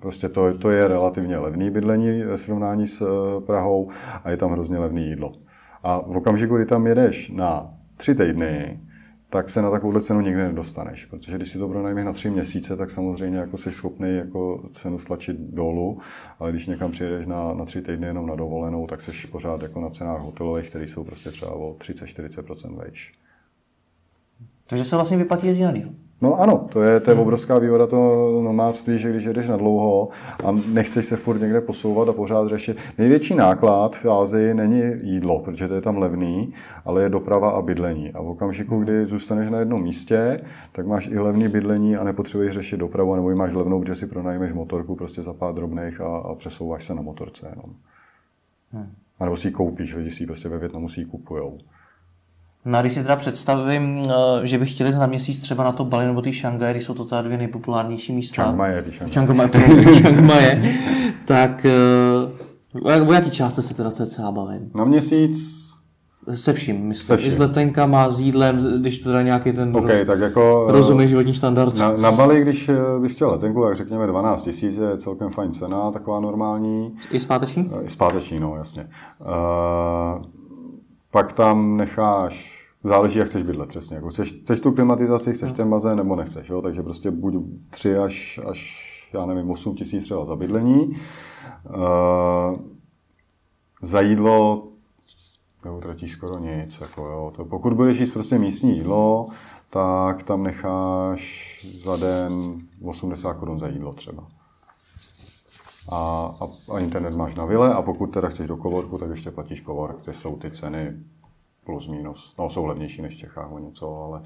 prostě to, to je relativně levný bydlení v srovnání s eh, Prahou a je tam hrozně levný jídlo. A v okamžiku, kdy tam jedeš na tři týdny, tak se na takovou cenu nikdy nedostaneš. Protože když si to pronajmeš na tři měsíce, tak samozřejmě jako jsi schopný jako cenu stlačit dolů, ale když někam přijedeš na, na tři týdny jenom na dovolenou, tak jsi pořád jako na cenách hotelových, které jsou prostě třeba o 30-40% vejš. Takže se vlastně vyplatí jezdit na díl. No ano, to je, to je obrovská výhoda toho nomádství, že když jedeš na dlouho a nechceš se furt někde posouvat a pořád řešit. Největší náklad v Ázii není jídlo, protože to je tam levný, ale je doprava a bydlení. A v okamžiku, kdy zůstaneš na jednom místě, tak máš i levný bydlení a nepotřebuješ řešit dopravu, nebo máš levnou, protože si pronajmeš motorku prostě za pár drobných a, a přesouváš se na motorce jenom. Hmm. A nebo si ji koupíš, lidi si ji prostě ve Větnamu si ji kupujou. No a když si teda představím, eh, že bych chtěl jít na měsíc třeba na to Bali nebo ty Šanghaj, když jsou to ta dvě nejpopulárnější místa. Mai, ty. Chiang Mai, tak eh, o jaký části se teda cca bavím? Na měsíc se vším, myslím. Se vším. I s letenkama, s jídlem, když to teda nějaký ten okay, tak jako, eh, rozumný životní standard. Na, na Bali, když bys chtěl letenku, tak řekněme 12 tisíc je celkem fajn cena, taková normální. I zpáteční? I zpáteční, no jasně. Uh, pak tam necháš, záleží, jak chceš bydlet přesně. Jako chceš, chceš tu klimatizaci, chceš ten bazén nebo nechceš. Jo? Takže prostě buď 3 až, až já nevím, 8 tisíc třeba za bydlení. Uh, za jídlo neutratíš skoro nic. Jako, jo. To, pokud budeš jíst prostě místní jídlo, tak tam necháš za den 80 korun za jídlo třeba a, a, a internet máš na vile a pokud teda chceš do kovorku, tak ještě platíš kovork, to jsou ty ceny plus minus. No, jsou levnější než v Čechách o něco, ale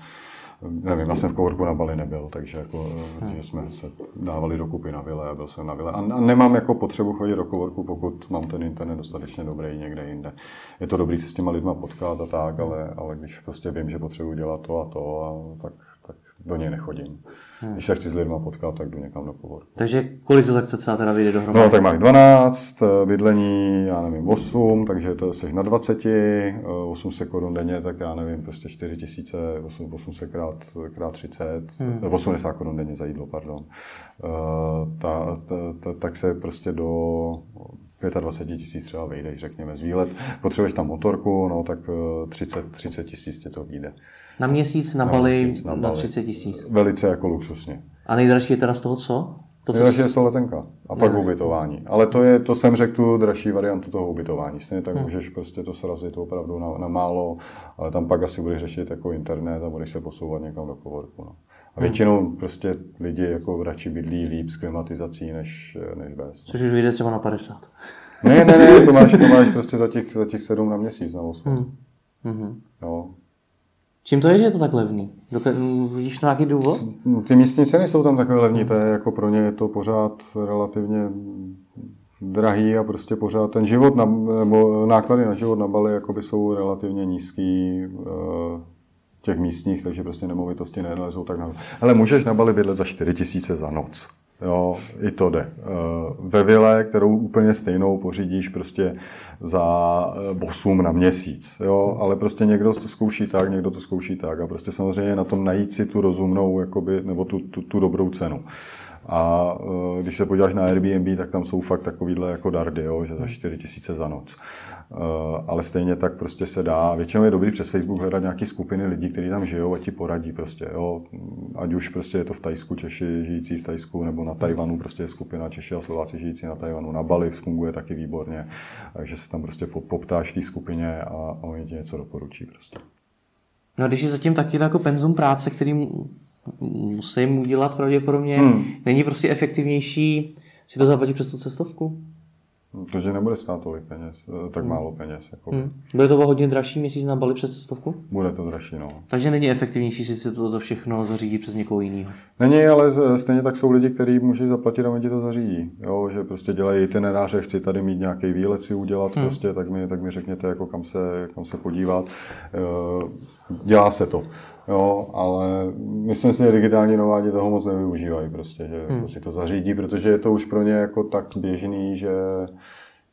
nevím, já jsem v Kovorku na Bali nebyl, takže jako, že jsme se dávali dokupy na vile a byl jsem na vile. A, a nemám jako potřebu chodit do Kovorku, pokud mám ten internet dostatečně dobrý někde jinde. Je to dobrý se s těma lidma potkat a tak, ale, ale když prostě vím, že potřebuji dělat to a to, a tak, tak do něj nechodím. Hmm. Když se chci s lidmi potkat, tak jdu někam do pohodu. Takže kolik to tak cca teda vyjde dohromady? No, tak máš 12, eh, bydlení, já nevím, 8, takže to jsi na 20, 800 eh, korun denně, tak já nevím, prostě 4 tisíce, 800 krát, krát 30, hmm. 80 eh, korun denně za jídlo, pardon. Ta, ta, ta, tak se prostě do 25 tisíc třeba vejdeš, řekněme, z výlet. Potřebuješ tam motorku, no tak 30, 30 tisíc tě to vyjde. Na měsíc na, na Bali měsíc, na, na 30 tisíc. Velice jako luxusně. A nejdražší je teda z toho co? To nejdražší je z toho letenka. A pak ne. ubytování. Ale to je, to jsem řekl tu dražší variantu toho ubytování. Stejně tak hmm. můžeš prostě to srazit opravdu na, na, málo, ale tam pak asi budeš řešit jako internet a budeš se posouvat někam do povorku. No. A většinou hmm. prostě lidi jako radši bydlí líp s klimatizací než, než bez. Což už vyjde třeba na 50. Ne, ne, ne, to máš, to máš prostě za těch, za těch sedm na měsíc, na 8. Hmm. Hmm. No, Čím to je, že je to tak levný? Vidíš to nějaký důvod? Ty místní ceny jsou tam takové levní, to je jako pro ně je to pořád relativně drahý a prostě pořád ten život, na, nebo náklady na život na Bali jakoby jsou relativně nízký uh, těch místních, takže prostě nemovitosti nelezou tak nahoru. Ale můžeš na Bali bydlet za 4 tisíce za noc. Jo, i to jde. Eh, ve vile, kterou úplně stejnou pořídíš prostě za 8 eh, na měsíc. Jo, ale prostě někdo to zkouší tak, někdo to zkouší tak. A prostě samozřejmě na tom najít si tu rozumnou, jakoby, nebo tu, tu, tu dobrou cenu. A uh, když se podíváš na Airbnb, tak tam jsou fakt takovýhle jako dardy, jo, že za 4 tisíce za noc. Uh, ale stejně tak prostě se dá. Většinou je dobrý přes Facebook hledat nějaké skupiny lidí, kteří tam žijou a ti poradí prostě. Jo. Ať už prostě je to v Tajsku, Češi žijící v Tajsku, nebo na Tajvanu prostě je skupina Češi a Slováci žijící na Tajvanu. Na Bali funguje taky výborně. Takže se tam prostě poptáš v té skupině a, a oni ti něco doporučí prostě. No když je zatím taky jako penzum práce, který musím udělat pravděpodobně. Hmm. Není prostě efektivnější si to zaplatit přes tu cestovku? Protože nebude stát tolik peněz, eh, tak hmm. málo peněz. Jako. Hmm. Bude to o hodně dražší měsíc na Bali přes cestovku? Bude to dražší, no. Takže není efektivnější si to všechno zařídit přes někoho jiného? Není, ale stejně tak jsou lidi, kteří můžou zaplatit a oni ti to zařídí. Jo, že prostě dělají ty nenáře, chci tady mít nějaký výlet si udělat, hmm. prostě, tak mi, tak mi řekněte, jako kam se, kam se podívat. Eh, dělá se to. Jo, ale myslím si, že digitální nomádi toho moc nevyužívají prostě, že hmm. si to zařídí, protože je to už pro ně jako tak běžný, že,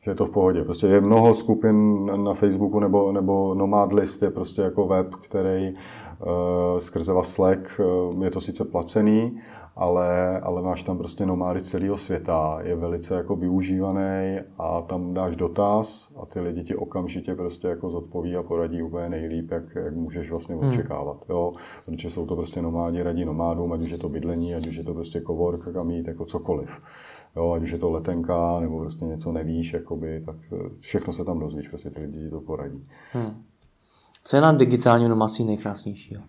že je to v pohodě. Prostě je mnoho skupin na Facebooku nebo, nebo Nomad List je prostě jako web, který uh, skrze Slack uh, je to sice placený, ale, ale máš tam prostě nomády celého světa, je velice jako využívaný a tam dáš dotaz a ty lidi ti okamžitě prostě jako zodpoví a poradí úplně nejlíp, jak, jak můžeš vlastně hmm. očekávat, jo, protože jsou to prostě nomádi, radí nomádům, ať už je to bydlení, ať už je to prostě cowork, kam jít, jako cokoliv. Jo, ať už je to letenka, nebo prostě něco nevíš, jakoby, tak eh, všechno se tam dozvíš, prostě ty lidi ti to poradí. Hmm. Co je na digitálním nomáci nejkrásnějšího?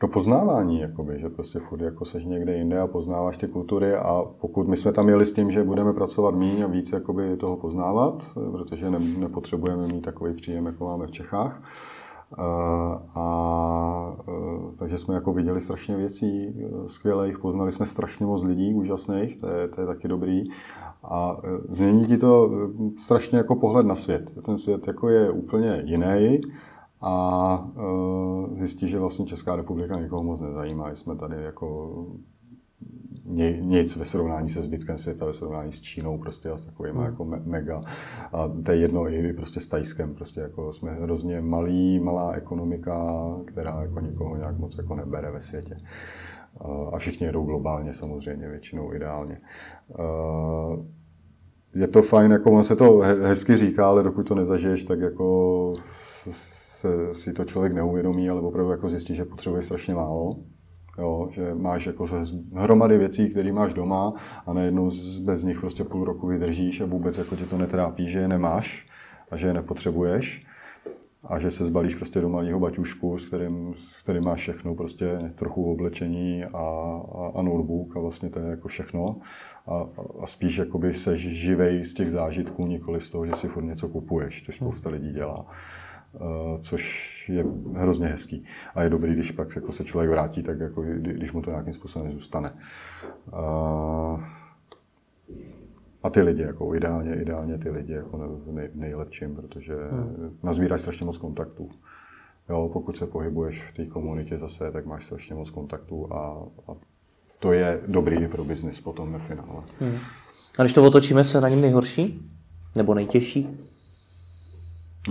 To poznávání, jakoby, že prostě furt jako seš někde jinde a poznáváš ty kultury a pokud my jsme tam jeli s tím, že budeme pracovat méně a víc jakoby toho poznávat, protože ne, nepotřebujeme mít takový příjem, jako máme v Čechách, a, a takže jsme jako viděli strašně věcí skvělých, poznali jsme strašně moc lidí úžasných, to je, to je taky dobrý. A změní ti to strašně jako pohled na svět. Ten svět jako je úplně jiný a uh, zjistí, že vlastně Česká republika nikoho moc nezajímá. Jsme tady jako nic ve srovnání se zbytkem světa, ve srovnání s Čínou prostě a s takovými hmm. jako me- mega. A to je jedno i prostě s Tajskem, prostě jako jsme hrozně malý, malá ekonomika, která jako nikoho nějak moc jako nebere ve světě. A všichni jedou globálně samozřejmě, většinou ideálně. Je to fajn, jako on se to hezky říká, ale dokud to nezažiješ, tak jako se, si to člověk neuvědomí, ale opravdu jako zjistí, že potřebuje strašně málo. Jo, že máš jako hromady věcí, které máš doma a najednou bez nich prostě půl roku vydržíš a vůbec jako tě to netrápí, že je nemáš a že je nepotřebuješ a že se zbalíš prostě do malého baťušku, s kterým, s kterým máš všechno, prostě trochu oblečení a, a, a notebook a vlastně to je jako všechno. A, a spíš jakoby se živej z těch zážitků, nikoli z toho, že si furt něco kupuješ, což spousta lidí dělá. Což je hrozně hezký. A je dobrý, když pak jako se člověk vrátí, tak jako, když mu to nějakým způsobem nezůstane. A ty lidi, jako ideálně, ideálně ty lidi jako v nej, nejlepším, protože hmm. nazbíráš strašně moc kontaktů. Jo, pokud se pohybuješ v té komunitě zase, tak máš strašně moc kontaktů a, a to je dobrý pro biznis potom ve finále. Hmm. A když to otočíme, se na něm nejhorší? Nebo nejtěžší?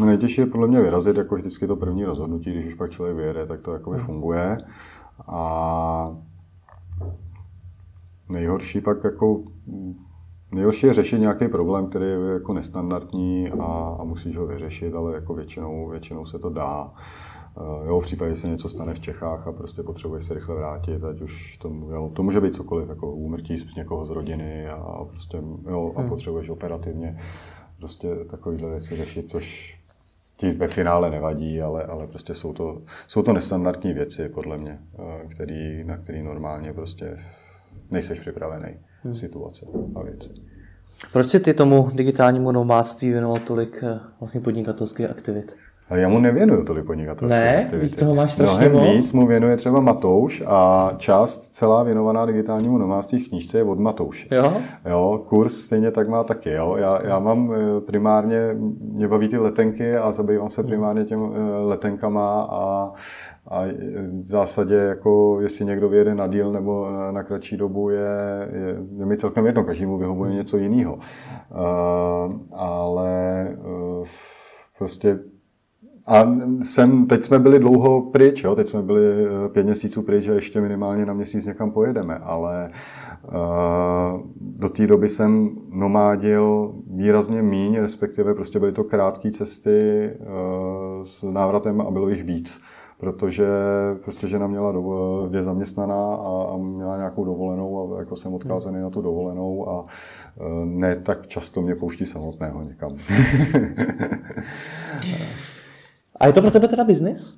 Nejtěžší je podle mě vyrazit, jako vždycky to první rozhodnutí, když už pak člověk vyjede, tak to jako hmm. funguje. A nejhorší pak jako Nejhorší je řešit nějaký problém, který je jako nestandardní a, a musíš ho vyřešit, ale jako většinou, většinou se to dá. Eh, jo, v případě, že se něco stane v Čechách a prostě potřebuješ se rychle vrátit, ať už to, jo, to může být cokoliv, jako úmrtí z někoho z rodiny a, prostě, jo, a hmm. potřebuješ operativně prostě takovýhle věci řešit, což ti ve finále nevadí, ale, ale prostě jsou to, jsou to nestandardní věci, podle mě, eh, který, na který normálně prostě nejseš připravený hmm. situace a věci. Proč si ty tomu digitálnímu nomádství věnoval tolik eh, vlastně podnikatelských aktivit? Ale já mu nevěnuju tolik podnikatelské ne, aktivity. toho máš strašně Mnohem moc. víc mu věnuje třeba Matouš a část celá věnovaná digitálnímu nomádství v knížce je od Matouše. Jo? Jo, kurz stejně tak má taky. Jo. Já, já mám eh, primárně, mě baví ty letenky a zabývám se primárně těm eh, letenkama a a v zásadě, jako jestli někdo vyjede na díl nebo na, na kratší dobu, je, je, je mi celkem jedno, každému vyhovuje něco jiného. Uh, ale uh, prostě a jsem, teď jsme byli dlouho pryč, jo? teď jsme byli eh, pět měsíců pryč a ještě minimálně na měsíc někam pojedeme, ale uh, do té doby jsem nomádil výrazně míň, respektive prostě byly to krátké cesty uh, s návratem a bylo jich víc protože prostě žena měla dovo, je zaměstnaná a, a měla nějakou dovolenou a jako jsem odkázaný na tu dovolenou a ne tak často mě pouští samotného někam. A je to pro tebe teda biznis?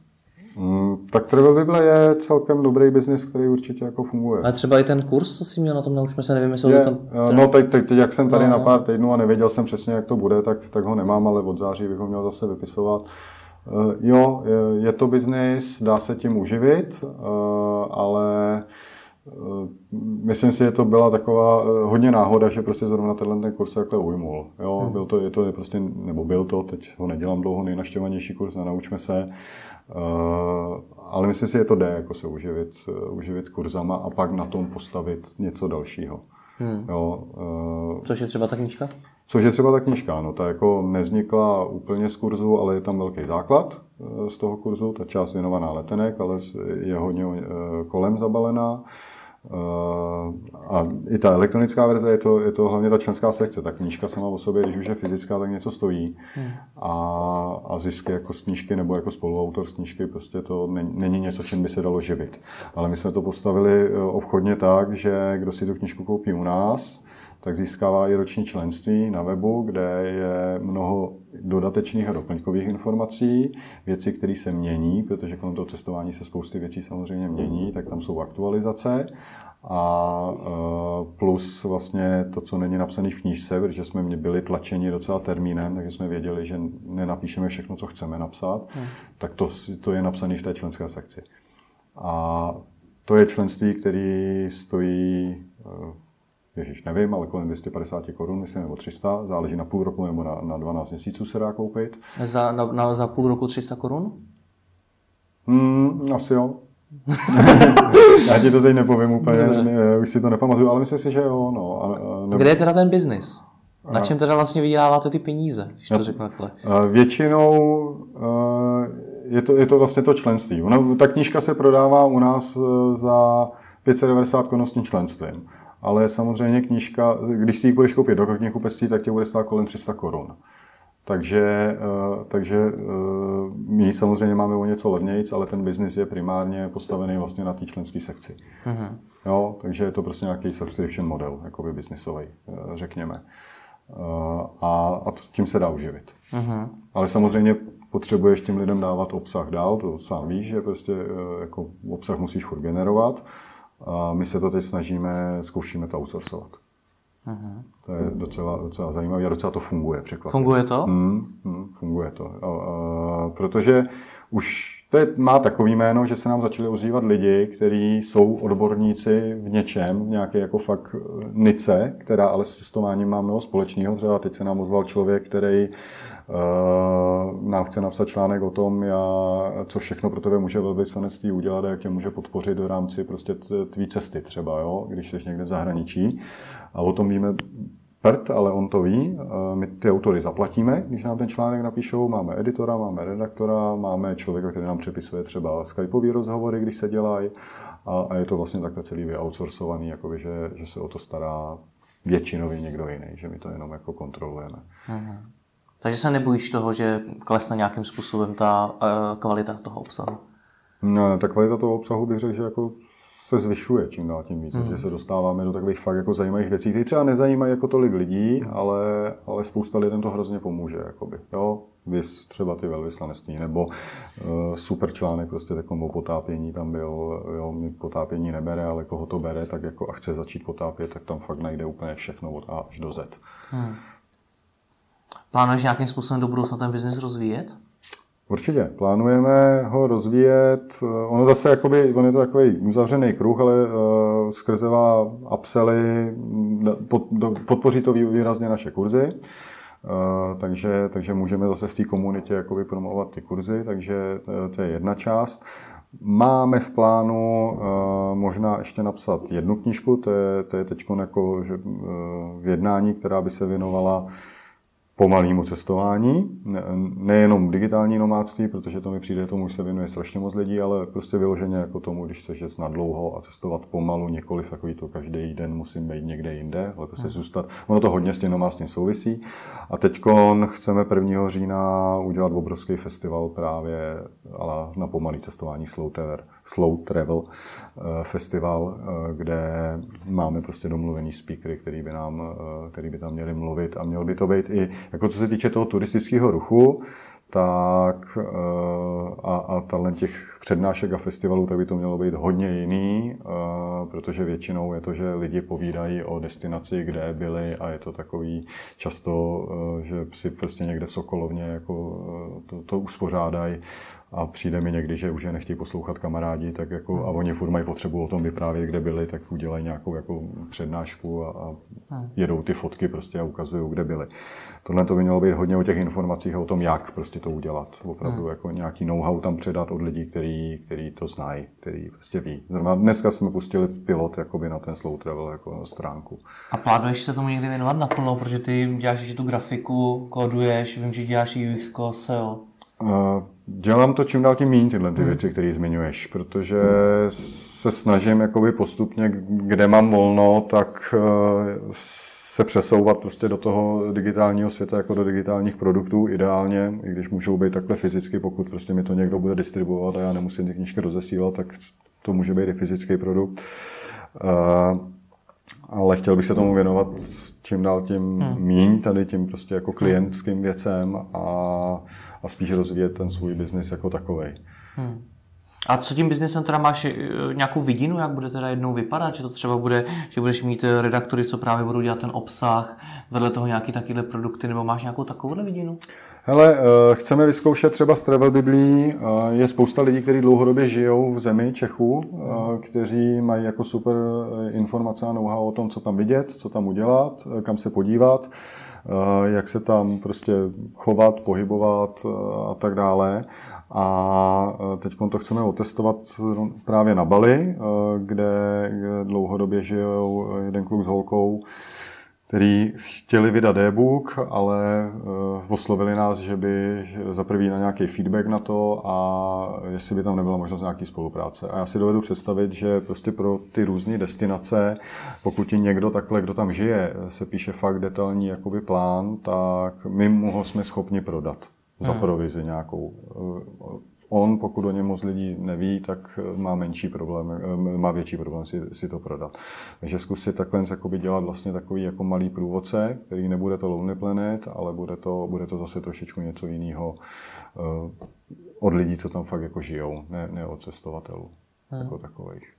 Mm, tak Travel Bible je celkem dobrý biznis, který určitě jako funguje. A třeba i ten kurz, co jsi měl na tom, naučme se, nevím, jestli je, tam... Eh, no teď, teď, teď, jak jsem tady no, na pár týdnů a nevěděl jsem přesně, jak to bude, tak, tak ho nemám, ale od září bych ho měl zase vypisovat. Uh, jo, je, je to biznis, dá se tím uživit, uh, ale Eh, myslím si, že to byla taková eh, hodně náhoda, že prostě zrovna tenhle ten kurz se takhle ujmul. Jo, hmm. byl to, je to prostě, nebo byl to, teď ho nedělám dlouho, nejnaštěvanější kurz, nenaučme se. Uh, ale myslím si, že to jde, jako se uživit, uživit kurzama a pak na tom postavit něco dalšího. Hmm. Jo, uh, Což je třeba ta knížka? Což je třeba ta knížka, no ta jako nevznikla úplně z kurzu, ale je tam velký základ z toho kurzu, ta část věnovaná letenek, ale je hodně kolem zabalená. Eh, a i ta elektronická verze je to, je to hlavně ta členská sekce. Ta knížka sama o sobě, když už je fyzická, tak něco stojí. Hmm. A, a zisky jako z knížky nebo jako spoluautor z knížky, prostě to není, není něco, čím by se dalo živit. Ale my jsme to postavili eh, obchodně tak, že kdo si tu knížku koupí u nás, tak získává i roční členství na webu, kde je mnoho dodatečných a doplňkových informací, věci, které se mění, protože kolem toho cestování se spousty věcí samozřejmě mění, tak tam jsou aktualizace a e, plus vlastně to, co není napsané v knížce, protože jsme byli tlačeni docela termínem, takže jsme věděli, že nenapíšeme všechno, co chceme napsat, hmm. tak to, to je napsané v té členské sekci. A to je členství, který stojí e, Ježíš, nevím, ale kolem 250 korun, myslím, nebo 300, záleží na půl roku nebo na, na 12 měsíců se dá koupit. Za, na, na, za půl roku 300 korun? Hmm, asi jo. Já ti to teď nepovím úplně, ne, už si to nepamatuju, ale myslím si, že jo. No. A, nebo... Kde je teda ten biznis? Na čem teda vlastně vyděláváte ty peníze, když to řeknu takhle? Většinou je to, je to vlastně to členství. Ona, ta knížka se prodává u nás e, za 590 korun s tím členstvím ale samozřejmě knížka, když si ji budeš koupit do knihkupectví, tak tě bude stát kolem 300 korun. Takže, eh, takže eh, my samozřejmě máme o něco levnějc, ale ten biznis je primárně postavený vlastně na té členské sekci. Uh-huh. Jo, takže je to prostě nějaký subscription model, jakoby biznisový, eh, řekněme. A, a tím se dá uživit. Uh-huh. Ale samozřejmě potřebuješ těm lidem dávat obsah dál, to sám víš, že prostě jako obsah musíš furt generovat. A my se to teď snažíme, zkoušíme to outsourcovat. Uh-huh. To je docela, docela zajímavé a docela to funguje překvapivě. Funguje to? Hmm, hmm, funguje to. A, a, protože už to je, má takový jméno, že se nám začali ozývat lidi, kteří jsou odborníci v něčem, v nějaké jako fakt eh, nice, která ale s cestováním má mnoho společného. Třeba teď se nám ozval člověk, který uh, nám chce napsat článek o tom, já, co všechno pro tebe může velvyslanectví udělat a jak tě může podpořit v rámci prostě tvý cesty třeba, jo, když jsi někde v zahraničí. A o tom víme prd, ale on to ví. My ty autory zaplatíme, když nám ten článek napíšou. Máme editora, máme redaktora, máme člověka, který nám přepisuje třeba skypeový rozhovory, když se dělají. A, je to vlastně takhle celý vyoutsourcovaný, jakoby, že, že se o to stará většinově někdo jiný, že my to jenom jako kontrolujeme. Mhm. Takže se nebojíš toho, že klesne nějakým způsobem ta uh, kvalita toho obsahu? No, ta kvalita toho obsahu bych řekl, že jako se zvyšuje čím dál tím víc, mm. že se dostáváme do takových fakt jako zajímavých věcí, které třeba nezajímají jako tolik lidí, ale, ale spousta lidem to hrozně pomůže. Jakoby. Jo? Vys třeba ty velvyslanectví, nebo uh, super článek prostě takovou potápění tam byl, jo, mi potápění nebere, ale koho to bere, tak jako a chce začít potápět, tak tam fakt najde úplně všechno od A až do Z. Hmm. Plánuješ nějakým způsobem do budoucna ten biznis rozvíjet? Určitě. Plánujeme ho rozvíjet. Eh, ono zase, jakoby, on je to takový uzavřený kruh, ale uh, skrzevá upsely pod, do, podpoří to výrazně naše kurzy. Uh, takže, takže můžeme zase v té komunitě jakoby promovat ty kurzy, takže to, to je jedna část. Máme v plánu uh, možná ještě napsat jednu knížku, to je, to je teď jako, uh, v jednání, která by se věnovala pomalému cestování, nejenom digitální nomádství, protože to mi přijde, tomu se věnuje strašně moc lidí, ale prostě vyloženě jako tomu, když chceš jet na dlouho a cestovat pomalu, nikoliv takový to každý den musím být někde jinde, ale prostě hmm. zůstat. Ono to hodně s tím nomádstvím souvisí. A teď chceme 1. října udělat obrovský festival právě ale na pomalý cestování Slow Travel, Slow Travel eh, festival, eh, kde máme prostě domluvený speakery, který by, nám, eh, který by tam měli mluvit a měl by to být i jako co se týče toho turistického ruchu, tak eh, a, a talent těch přednášek a festivalů, tak by to mělo být hodně jiný, eh, protože většinou je to, že lidi povídají o destinaci, kde byli a je to takový často, eh, že si prostě někde v Sokolovně jako to, to uspořádají a přijde mi někdy, že už je nechtějí poslouchat kamarádi, tak jako, a oni furt mají potřebu o tom vyprávět, kde byli, tak udělají nějakou jako přednášku a, a hmm. jedou ty fotky prostě a ukazují, kde byli. Tohle to by mělo být hodně o těch informacích a o tom, jak prostě to udělat. Opravdu hmm. jako nějaký know-how tam předat od lidí, který, který to znají, který prostě ví. Zrovna dneska jsme pustili pilot jakoby na ten slow travel jako stránku. A plánuješ se tomu někdy věnovat naplno, protože ty děláš ještě tu grafiku, kóduješ, vím, že děláš UX, SEO. Uh, Dělám to čím dál tím méně tyhle ty hmm. věci, které zmiňuješ, protože se snažím jakoby postupně, kde mám volno, tak eh, se přesouvat prostě do toho digitálního světa, jako do digitálních produktů ideálně, i když můžou být takhle fyzicky, pokud prostě mi to někdo bude distribuovat a já nemusím ty knížky rozesílat, tak to může být i fyzický produkt. Uh, ale chtěl bych se tomu věnovat čím dál tím hmm. míň, tady tím prostě jako klientským věcem a, a spíš rozvíjet ten svůj biznis jako takový. Hmm. A co tím biznesem teda máš eh, nějakou vidinu, jak bude teda jednou vypadat? Že to třeba bude, že budeš mít eh, redaktory, co právě budou dělat ten obsah, vedle toho nějaký takovýhle produkty, nebo máš nějakou takovouhle vidinu? Hele, eh, chceme vyzkoušet třeba z Travel Biblí. Je spousta lidí, kteří dlouhodobě žijou v zemi Čechů, kteří mají jako super informace a know-how o tom, co tam vidět, co tam udělat, kam se podívat, jak se tam prostě chovat, pohybovat a tak dále. A teď to chceme otestovat právě na Bali, kde, kde dlouhodobě žijou jeden kluk s holkou, který chtěli vydat e-book, ale uh, oslovili nás, že by za prvý na nějaký feedback na to a jestli by tam nebyla možnost nějaký spolupráce. A já si dovedu představit, že prostě pro ty různé destinace, pokud ti někdo takhle, kdo tam žije, se píše fakt detailní jakoby plán, tak my mu ho jsme schopni prodat za hmm. provizi nějakou. On, pokud o něm moc lidí neví, tak má menší problém, má větší problém si, si to prodat. Takže zkusit takhle jakoby dělat vlastně takový jako malý průvodce, který nebude to Lonely Planet, ale bude to, bude to zase trošičku něco jiného uh, od lidí, co tam fakt jako žijou, ne, ne od cestovatelů hmm. jako takových.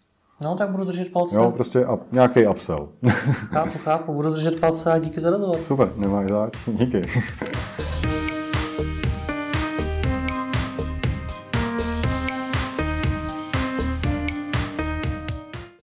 No, tak budu držet palce. Jo, prostě up, nějaký upsell. chápu, chápu, budu držet palce a díky za rozhovor. Super, nemáš zač. Díky.